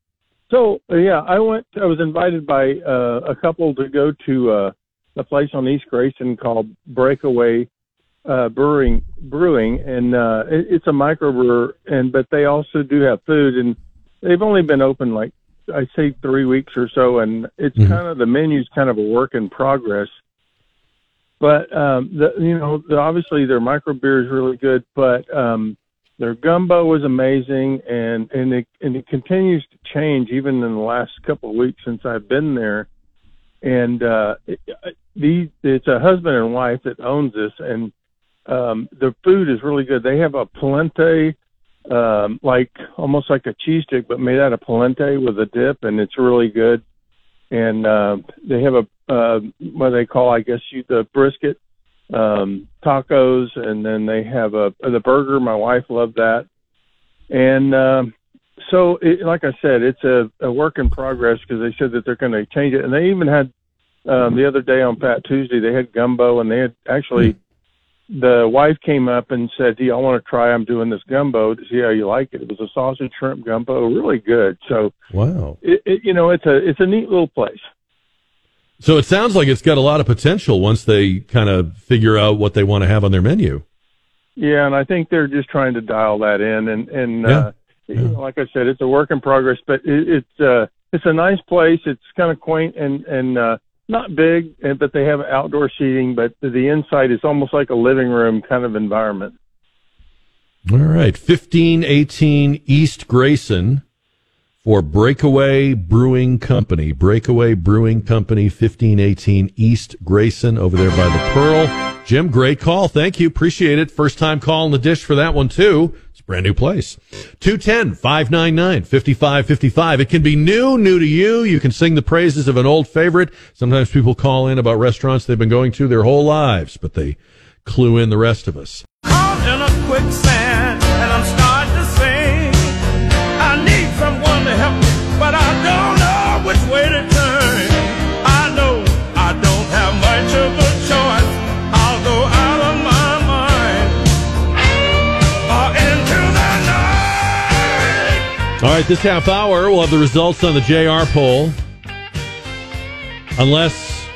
So yeah, I went. I was invited by uh, a couple to go to uh, a place on East Grayson called Breakaway uh, Brewing. Brewing, and uh, it, it's a microbrewer, and but they also do have food, and they've only been open like I say three weeks or so, and it's Mhm. kind of the menu's kind of a work in progress. But um, the, you know, the, obviously their micro beer is really good, but um, their gumbo was amazing, and and it and it continues to change even in the last couple of weeks since I've been there. And uh, it, the it's a husband and wife that owns this, and um, the food is really good. They have a polenta, um, like almost like a cheese stick, but made out of polenta with a dip, and it's really good. And uh, they have a uh, what they call, I guess, you the brisket um, tacos, and then they have a the burger. My wife loved that, and um, so it, like I said, it's a, a work in progress because they said that they're going to change it, and they even had um, the other day on Fat Tuesday they had gumbo, and they had actually the wife came up and said, "Do y'all want to try? I'm doing this gumbo to see how you like it." It was a sausage shrimp gumbo, really good. So Wow. it, it you know it's a it's a neat little place. So it sounds like it's got a lot of potential once they kind of figure out what they want to have on their menu. Yeah, and I think they're just trying to dial that in, and and Yeah. uh, you know, like I said, it's a work in progress, but it, it's uh, it's a nice place. It's kind of quaint and and uh, not big, uh, but they have outdoor seating, but the inside is almost like a living room kind of environment. All right. 1518 East Grayson for Breakaway Brewing Company. Breakaway Brewing Company, 1518 East Grayson over there by the Pearl. Jim, great call. Thank you. Appreciate it. First time calling the dish for that one, too. Brand new place. 210 599 5555. It can be new, new to you. You can sing the praises of an old favorite. Sometimes people call in about restaurants they've been going to their whole lives, but they clue in the rest of us. All right, this half hour we'll have the results on the JR poll. Unless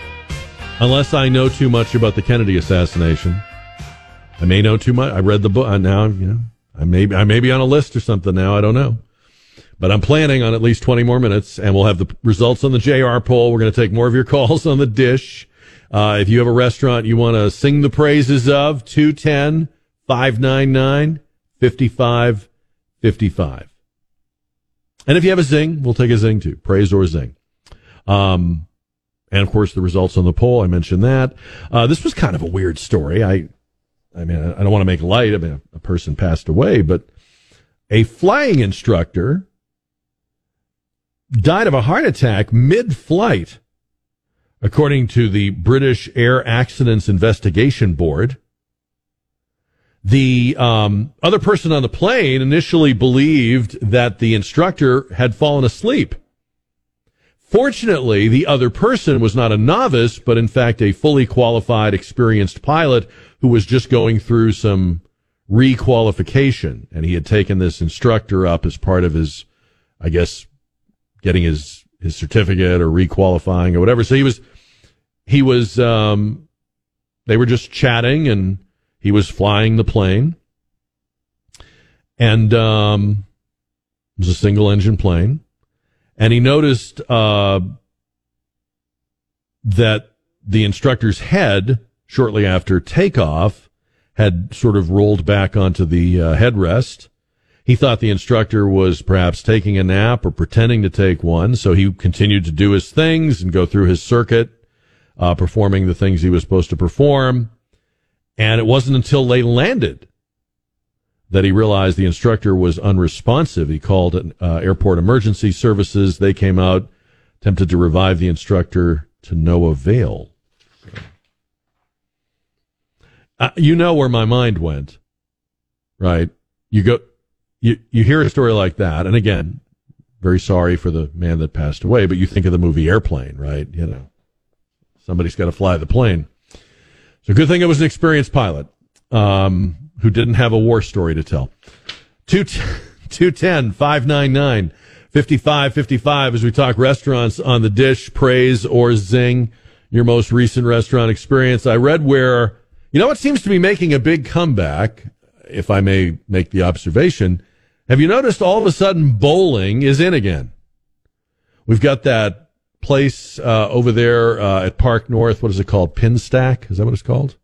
unless I know too much about the Kennedy assassination. I may know too much. I read the book uh, now, you know. I may I may be on a list or something now, I don't know. But I'm planning on at least 20 more minutes and we'll have the results on the JR poll. We're going to take more of your calls on the dish. Uh, if you have a restaurant you want to sing the praises of, 210 599 5555. And if you have a zing, we'll take a zing too. Praise or zing. Um, and of course, the results on the poll, I mentioned that. Uh, this was kind of a weird story. I, I mean, I don't want to make light. I mean, a person passed away, but a flying instructor died of a heart attack mid flight, according to the British Air Accidents Investigation Board. The um, other person on the plane initially believed that the instructor had fallen asleep. Fortunately, the other person was not a novice, but in fact a fully qualified, experienced pilot who was just going through some requalification. And he had taken this instructor up as part of his, I guess, getting his, his certificate or requalifying or whatever. So he was, he was, um, they were just chatting and he was flying the plane. And, um, it was a single engine plane and he noticed uh, that the instructor's head, shortly after takeoff, had sort of rolled back onto the uh, headrest. He thought the instructor was perhaps taking a nap or pretending to take one, so he continued to do his things and go through his circuit, uh, performing the things he was supposed to perform. And it wasn't until they landed that he realized the instructor was unresponsive. He called uh, airport emergency services. They came out, attempted to revive the instructor to no avail. Uh, you know where my mind went, right? You go, you you hear a story like that, and again, very sorry for the man that passed away, but you think of the movie Airplane, right? You know, somebody's got to fly the plane. So good thing it was an experienced pilot. Um, who didn't have a war story to tell. 210 599 5555 as we talk restaurants on the dish, praise or zing your most recent restaurant experience. I read where, you know what seems to be making a big comeback, if I may make the observation. Have you noticed all of a sudden bowling is in again? We've got that place uh, over there uh, at Park North. What is it called? Pinstack? Is that what it's called?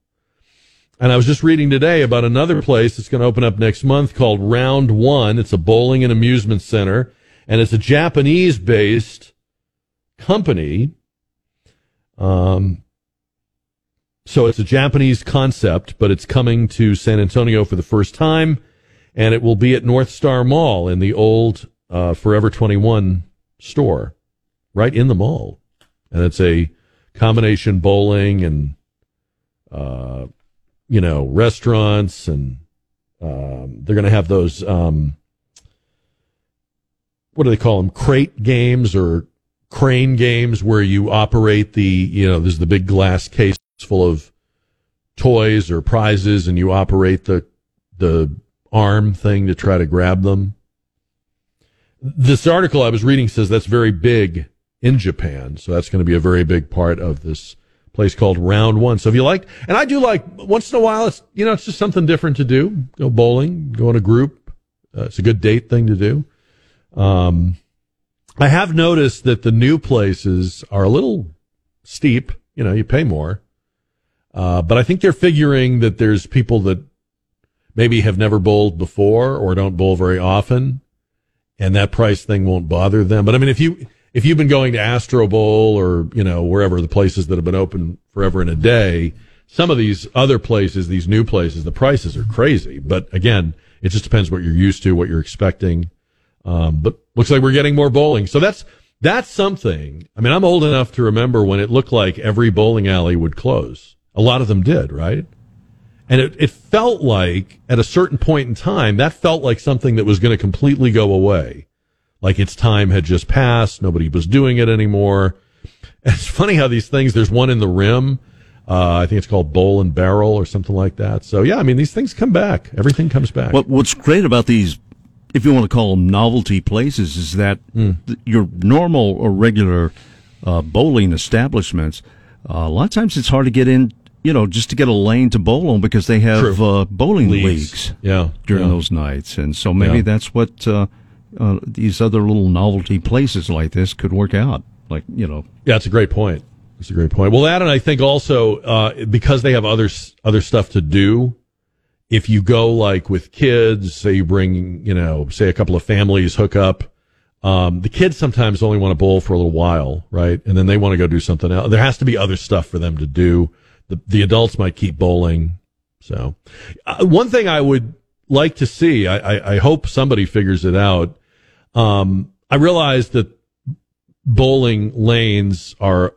And I was just reading today about another place that's going to open up next month called Round One. It's a bowling and amusement center, and it's a Japanese based company. Um, so it's a Japanese concept, but it's coming to San Antonio for the first time, and it will be at North Star Mall in the old uh, Forever 21 store, right in the mall. And it's a combination bowling and, uh, you know, restaurants, and um, they're going to have those, um, what do they call them? Crate games or crane games where you operate the, you know, there's the big glass case full of toys or prizes and you operate the, the arm thing to try to grab them. This article I was reading says that's very big in Japan. So that's going to be a very big part of this place called Round One. So if you like, and I do like once in a while, it's, you know, it's just something different to do. Go bowling, go in a group. Uh, it's a good date thing to do. Um, I have noticed that the new places are a little steep. You know, you pay more. Uh, but I think they're figuring that there's people that maybe have never bowled before or don't bowl very often, and that price thing won't bother them. But I mean, if you if you've been going to Astro Bowl or you know wherever the places that have been open forever and a day, some of these other places, these new places, the prices are crazy. But again, it just depends what you're used to, what you're expecting. Um, but looks like we're getting more bowling, so that's that's something. I mean, I'm old enough to remember when it looked like every bowling alley would close. A lot of them did, right? And it, it felt like at a certain point in time, that felt like something that was going to completely go away. Like its time had just passed. Nobody was doing it anymore. It's funny how these things, there's one in the rim. Uh, I think it's called Bowl and Barrel or something like that. So yeah, I mean, these things come back. Everything comes back. What, what's great about these, if you want to call them novelty places, is that Hmm. th- your normal or regular uh, bowling establishments, uh, a lot of times it's hard to get in, you know, just to get a lane to bowl on because they have uh, bowling Leagues. leagues, Yeah, during yeah. those nights. And so maybe Yeah. that's what uh, uh, these other little novelty places like this could work out. Like, you know, Yeah, that's a great point. That's a great point. Well, that and I think also uh, because they have other other stuff to do. If you go like with kids, say you bring, you know, say a couple of families hook up. Um, the kids sometimes only want to bowl for a little while, right? And then they want to go do something else. There has to be other stuff for them to do. The the adults might keep bowling. So, uh, one thing I would like to see, I, I, I hope somebody figures it out. Um, I realize that bowling lanes are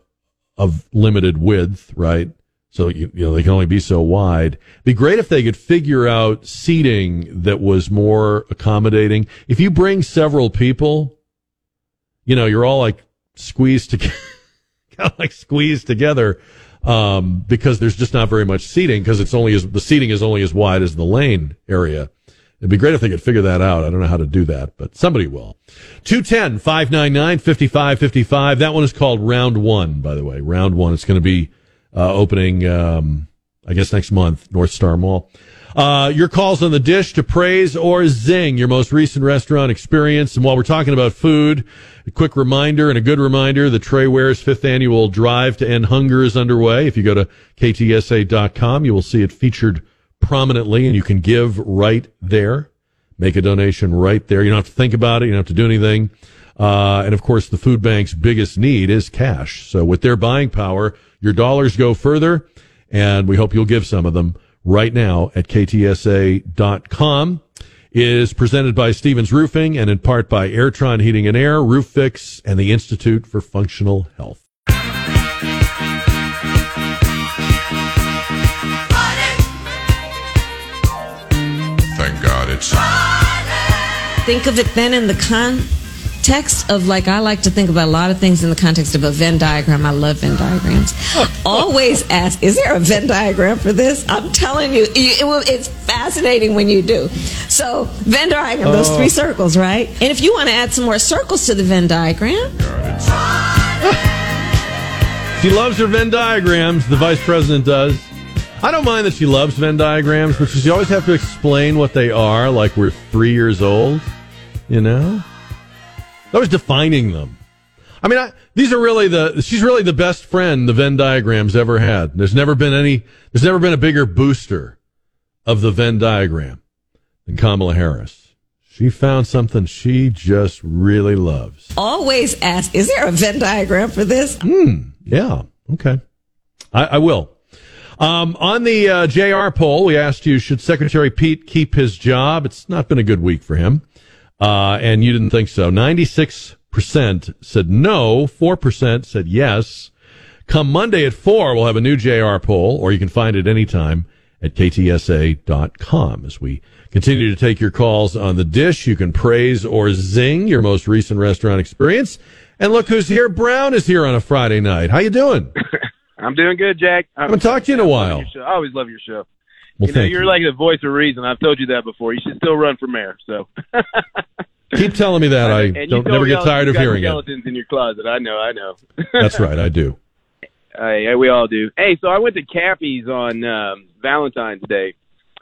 of limited width, right? So you, you know they can only be so wide. Be great if they could figure out seating that was more accommodating. If you bring several people, you know you're all like squeezed together, kind of like squeezed together, um, because there's just not very much seating because it's only as the seating is only as wide as the lane area. It'd be great if they could figure that out. I don't know how to do that, but somebody will. 210 599 5555. That one is called Round One, by the way. Round One. It's going to be uh, opening, um, I guess, next month, North Star Mall. Uh, your calls on the dish to praise or zing your most recent restaurant experience. And while we're talking about food, a quick reminder and a good reminder the Trey Ware's fifth annual Drive to End Hunger is underway. If you go to ktsa.com, you will see it featured prominently and you can give right there. Make a donation right there. You don't have to think about it. You don't have to do anything. Uh, and of course, the food bank's biggest need is cash. So with their buying power, your dollars go further and we hope you'll give some of them right now at ktsa.com is presented by Stevens Roofing and in part by Airtron Heating and Air, Roof Fix, and the Institute for Functional Health. Think of it then in the context of like I like to think about a lot of things in the context of a Venn diagram. I love Venn diagrams. Always ask, is there a Venn diagram for this? I'm telling you, you- it will, it's fascinating when you do. So Venn diagram, those Oh. three circles, right? And if you want to add some more circles to the Venn diagram, She loves her Venn diagrams. The vice president does. I don't mind that she loves Venn diagrams, but she always have to explain what they are, like we're three years old. You know, always defining them. I mean, I, these are really the. She's really the best friend the Venn diagrams ever had. There's never been any. There's never been a bigger booster of the Venn diagram than Kamala Harris. She found something she just really loves. always ask, is there a Venn diagram for this? Hmm. Yeah. Okay. I, I will. Um, on the uh, JR poll, we asked you, should Secretary Pete keep his job? It's not been a good week for him. Uh, and you didn't think so. 96% said no. 4% said yes. Come Monday at 4, we'll have a new JR poll, or you can find it anytime at ktsa.com. As we continue to take your calls on the dish, you can praise or zing your most recent restaurant experience. And look who's here. Brown is here on a Friday night. How you doing? I'm doing good, Jack. I'm haven't talked to you in a while. I always love your show. Well, you know, you're you. like the voice of reason. I've told you that before. You should still run for mayor. So Keep telling me that. I don't never get tired of hearing it. skeletons in your closet. I know. I know. That's right. I do. Yeah, we all do. Hey, so I went to Cappy's on um, Valentine's Day.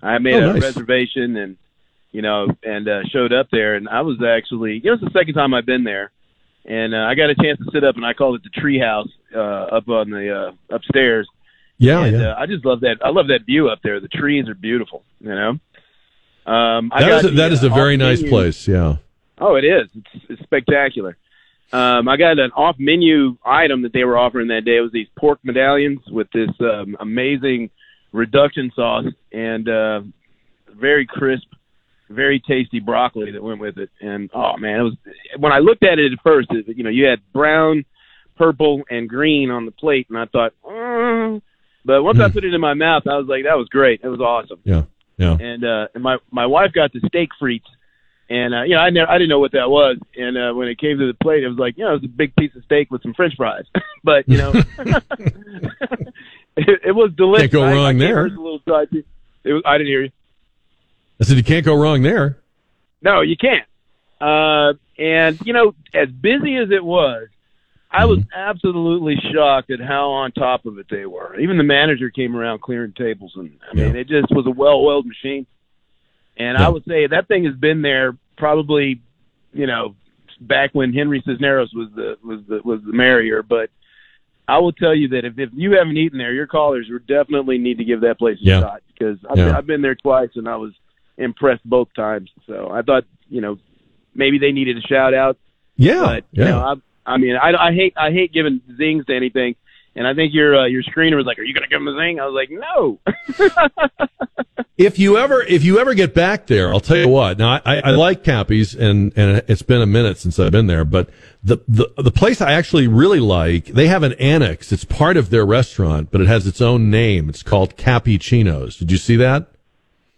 I made Oh, a nice. reservation and you know and uh, showed up there, and I was actually you know it's the second time I've been there, and uh, I got a chance to sit up, and I called it the treehouse uh, up on the uh, upstairs. Yeah, and, yeah. Uh, I just love that. I love that view up there. The trees are beautiful. You know. Um, I That is a, the, that is a uh, very nice menu- place. Yeah. Oh, it is. It's, it's spectacular. Um, I got an off-menu item that they were offering that day. It was these pork medallions with this um, amazing reduction sauce and uh, very crisp, very tasty broccoli that went with it. And oh man, it was when I looked at it at first. It, you know, you had brown, purple, and green on the plate, and I thought, mm. but once I put it in my mouth, I was like, that was great. It was awesome. Yeah. Yeah. And uh, and my my wife got the steak frites, and uh, you know I never I didn't know what that was, and uh, when it came to the plate, it was like you know it was a big piece of steak with some French fries, but you know it, it was delicious. Can't go I- I wrong can't there. the little side. It was, I didn't hear you. I said you can't go wrong there. No, you can't. Uh, and you know, as busy as it was, I was Mm-hmm. absolutely shocked at how on top of it they were. Even the manager came around clearing tables, and I mean, it just was a well-oiled machine. And I would say that thing has been there probably, you know, back when Henry Cisneros was the was the was the mayor. But I will tell you that if, if you haven't eaten there, your callers would definitely need to give that place a Yeah. shot because I've, Yeah. I've been there twice and I was impressed both times. So I thought, you know, maybe they needed a shout out. Yeah, But you yeah. know, I, I mean, I, I hate I hate giving zings to anything. And I think your uh, your screener was like, "Are you going to give him a zing?" I was like, "No." If you ever if you ever get back there, I'll tell you what. Now I, I, I like Cappy's and and it's been a minute since I've been there, but the, the the place I actually really like, they have an annex. It's part of their restaurant, but it has its own name. It's called Cappuccinos. Did you see that?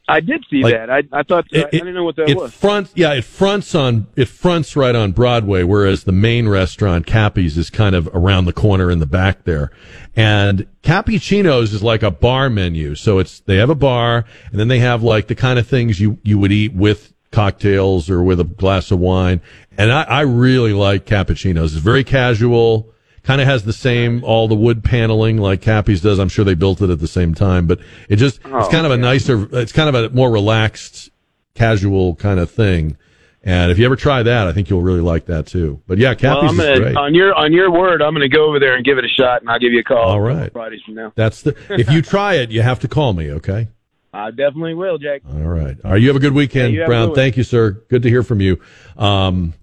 I did see Like, that. I I thought I, I didn't know what that it was. fronts yeah it fronts on it fronts right on broadway whereas the main restaurant cappy's is kind of around the corner in the back there. And cappuccinos is like a bar menu. So it's they have a bar and then they have like the kind of things you you would eat with cocktails or with a glass of wine. And i, I really like cappuccinos. It's very casual kind of has the same all the wood paneling like Cappy's does. I'm sure they built it at the same time, but it just it's Oh, kind of a nicer, it's kind of a more relaxed, casual kind of thing. And if you ever try that, I think you'll really like that too. But yeah, well, Cappy's gonna great. on your on your word, I'm going to go over there and give it a shot, and I'll give you a call. All right. Fridays from now. That's the if you try it, you have to call me. Okay. I definitely will, Jack. All right. All right. You have a good weekend, Yeah, you have a Brown. good. Thank you, sir. Good to hear from you. Um,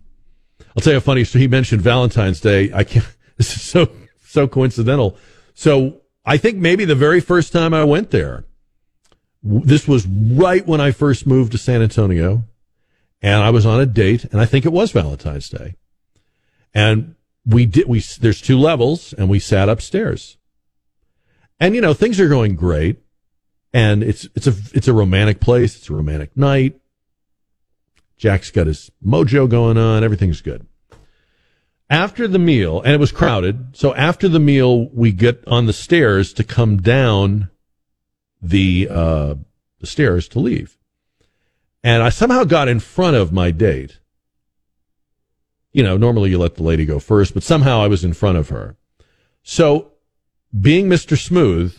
I'll tell you a funny story. He mentioned Valentine's Day. I can't, this is so, so coincidental. So I think maybe the very first time I went there, this was right when I first moved to San Antonio and I was on a date and I think it was Valentine's Day. And we did, we, there's two levels and we sat upstairs. And you know, things are going great and it's it's a it's a romantic place. It's a romantic night. Jack's got his mojo going on. Everything's good. After the meal, and it was crowded. So after the meal, we get on the stairs to come down the uh, the stairs to leave, and I somehow got in front of my date. You know, normally you let the lady go first, but somehow I was in front of her. So, being Mr. Smooth,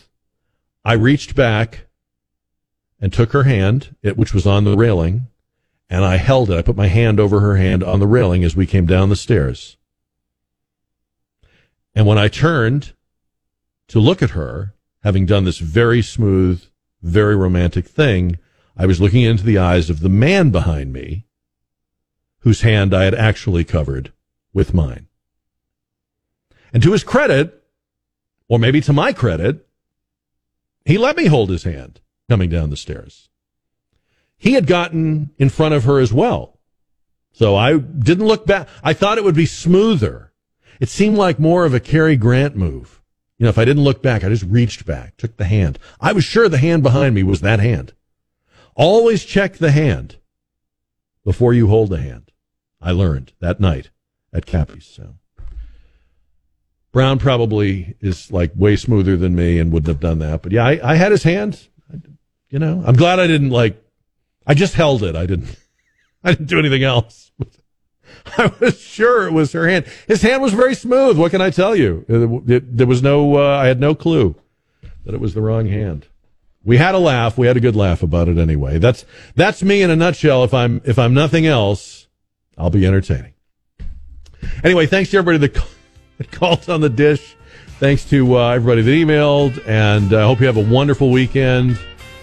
I reached back and took her hand, which was on the railing, and I held it. I put my hand over her hand on the railing as we came down the stairs. And when I turned to look at her, having done this very smooth, very romantic thing, I was looking into the eyes of the man behind me, whose hand I had actually covered with mine. And to his credit, or maybe to my credit, he let me hold his hand coming down the stairs. He had gotten in front of her as well. So I didn't look back. I thought it would be smoother. It seemed like more of a Cary Grant move. You know, if I didn't look back, I just reached back, took the hand. I was sure the hand behind me was that hand. Always check the hand before you hold the hand. I learned that night at Cappy's. So Brown probably is like way smoother than me and wouldn't have done that. But yeah, I, I had his hand. You know, I'm glad I didn't like. I just held it. I didn't. I didn't do anything else. I was sure it was her hand. His hand was very smooth. What can I tell you? It, it, there was no. Uh, I had no clue that it was the wrong hand. We had a laugh. We had a good laugh about it anyway. That's that's me in a nutshell. If I'm if I'm nothing else, I'll be entertaining. Anyway, thanks to everybody that, called on the dish. Thanks to uh, everybody that emailed, and I uh, hope you have a wonderful weekend.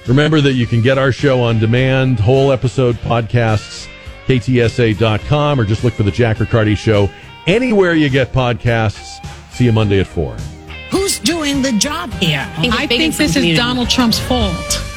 Remember that you can get our show on demand, whole episode podcasts, ktsa.com, or just look for the Jack Riccardi Show anywhere you get podcasts. See you Monday at 4. Who's doing the job here? I think this is Donald Trump's fault.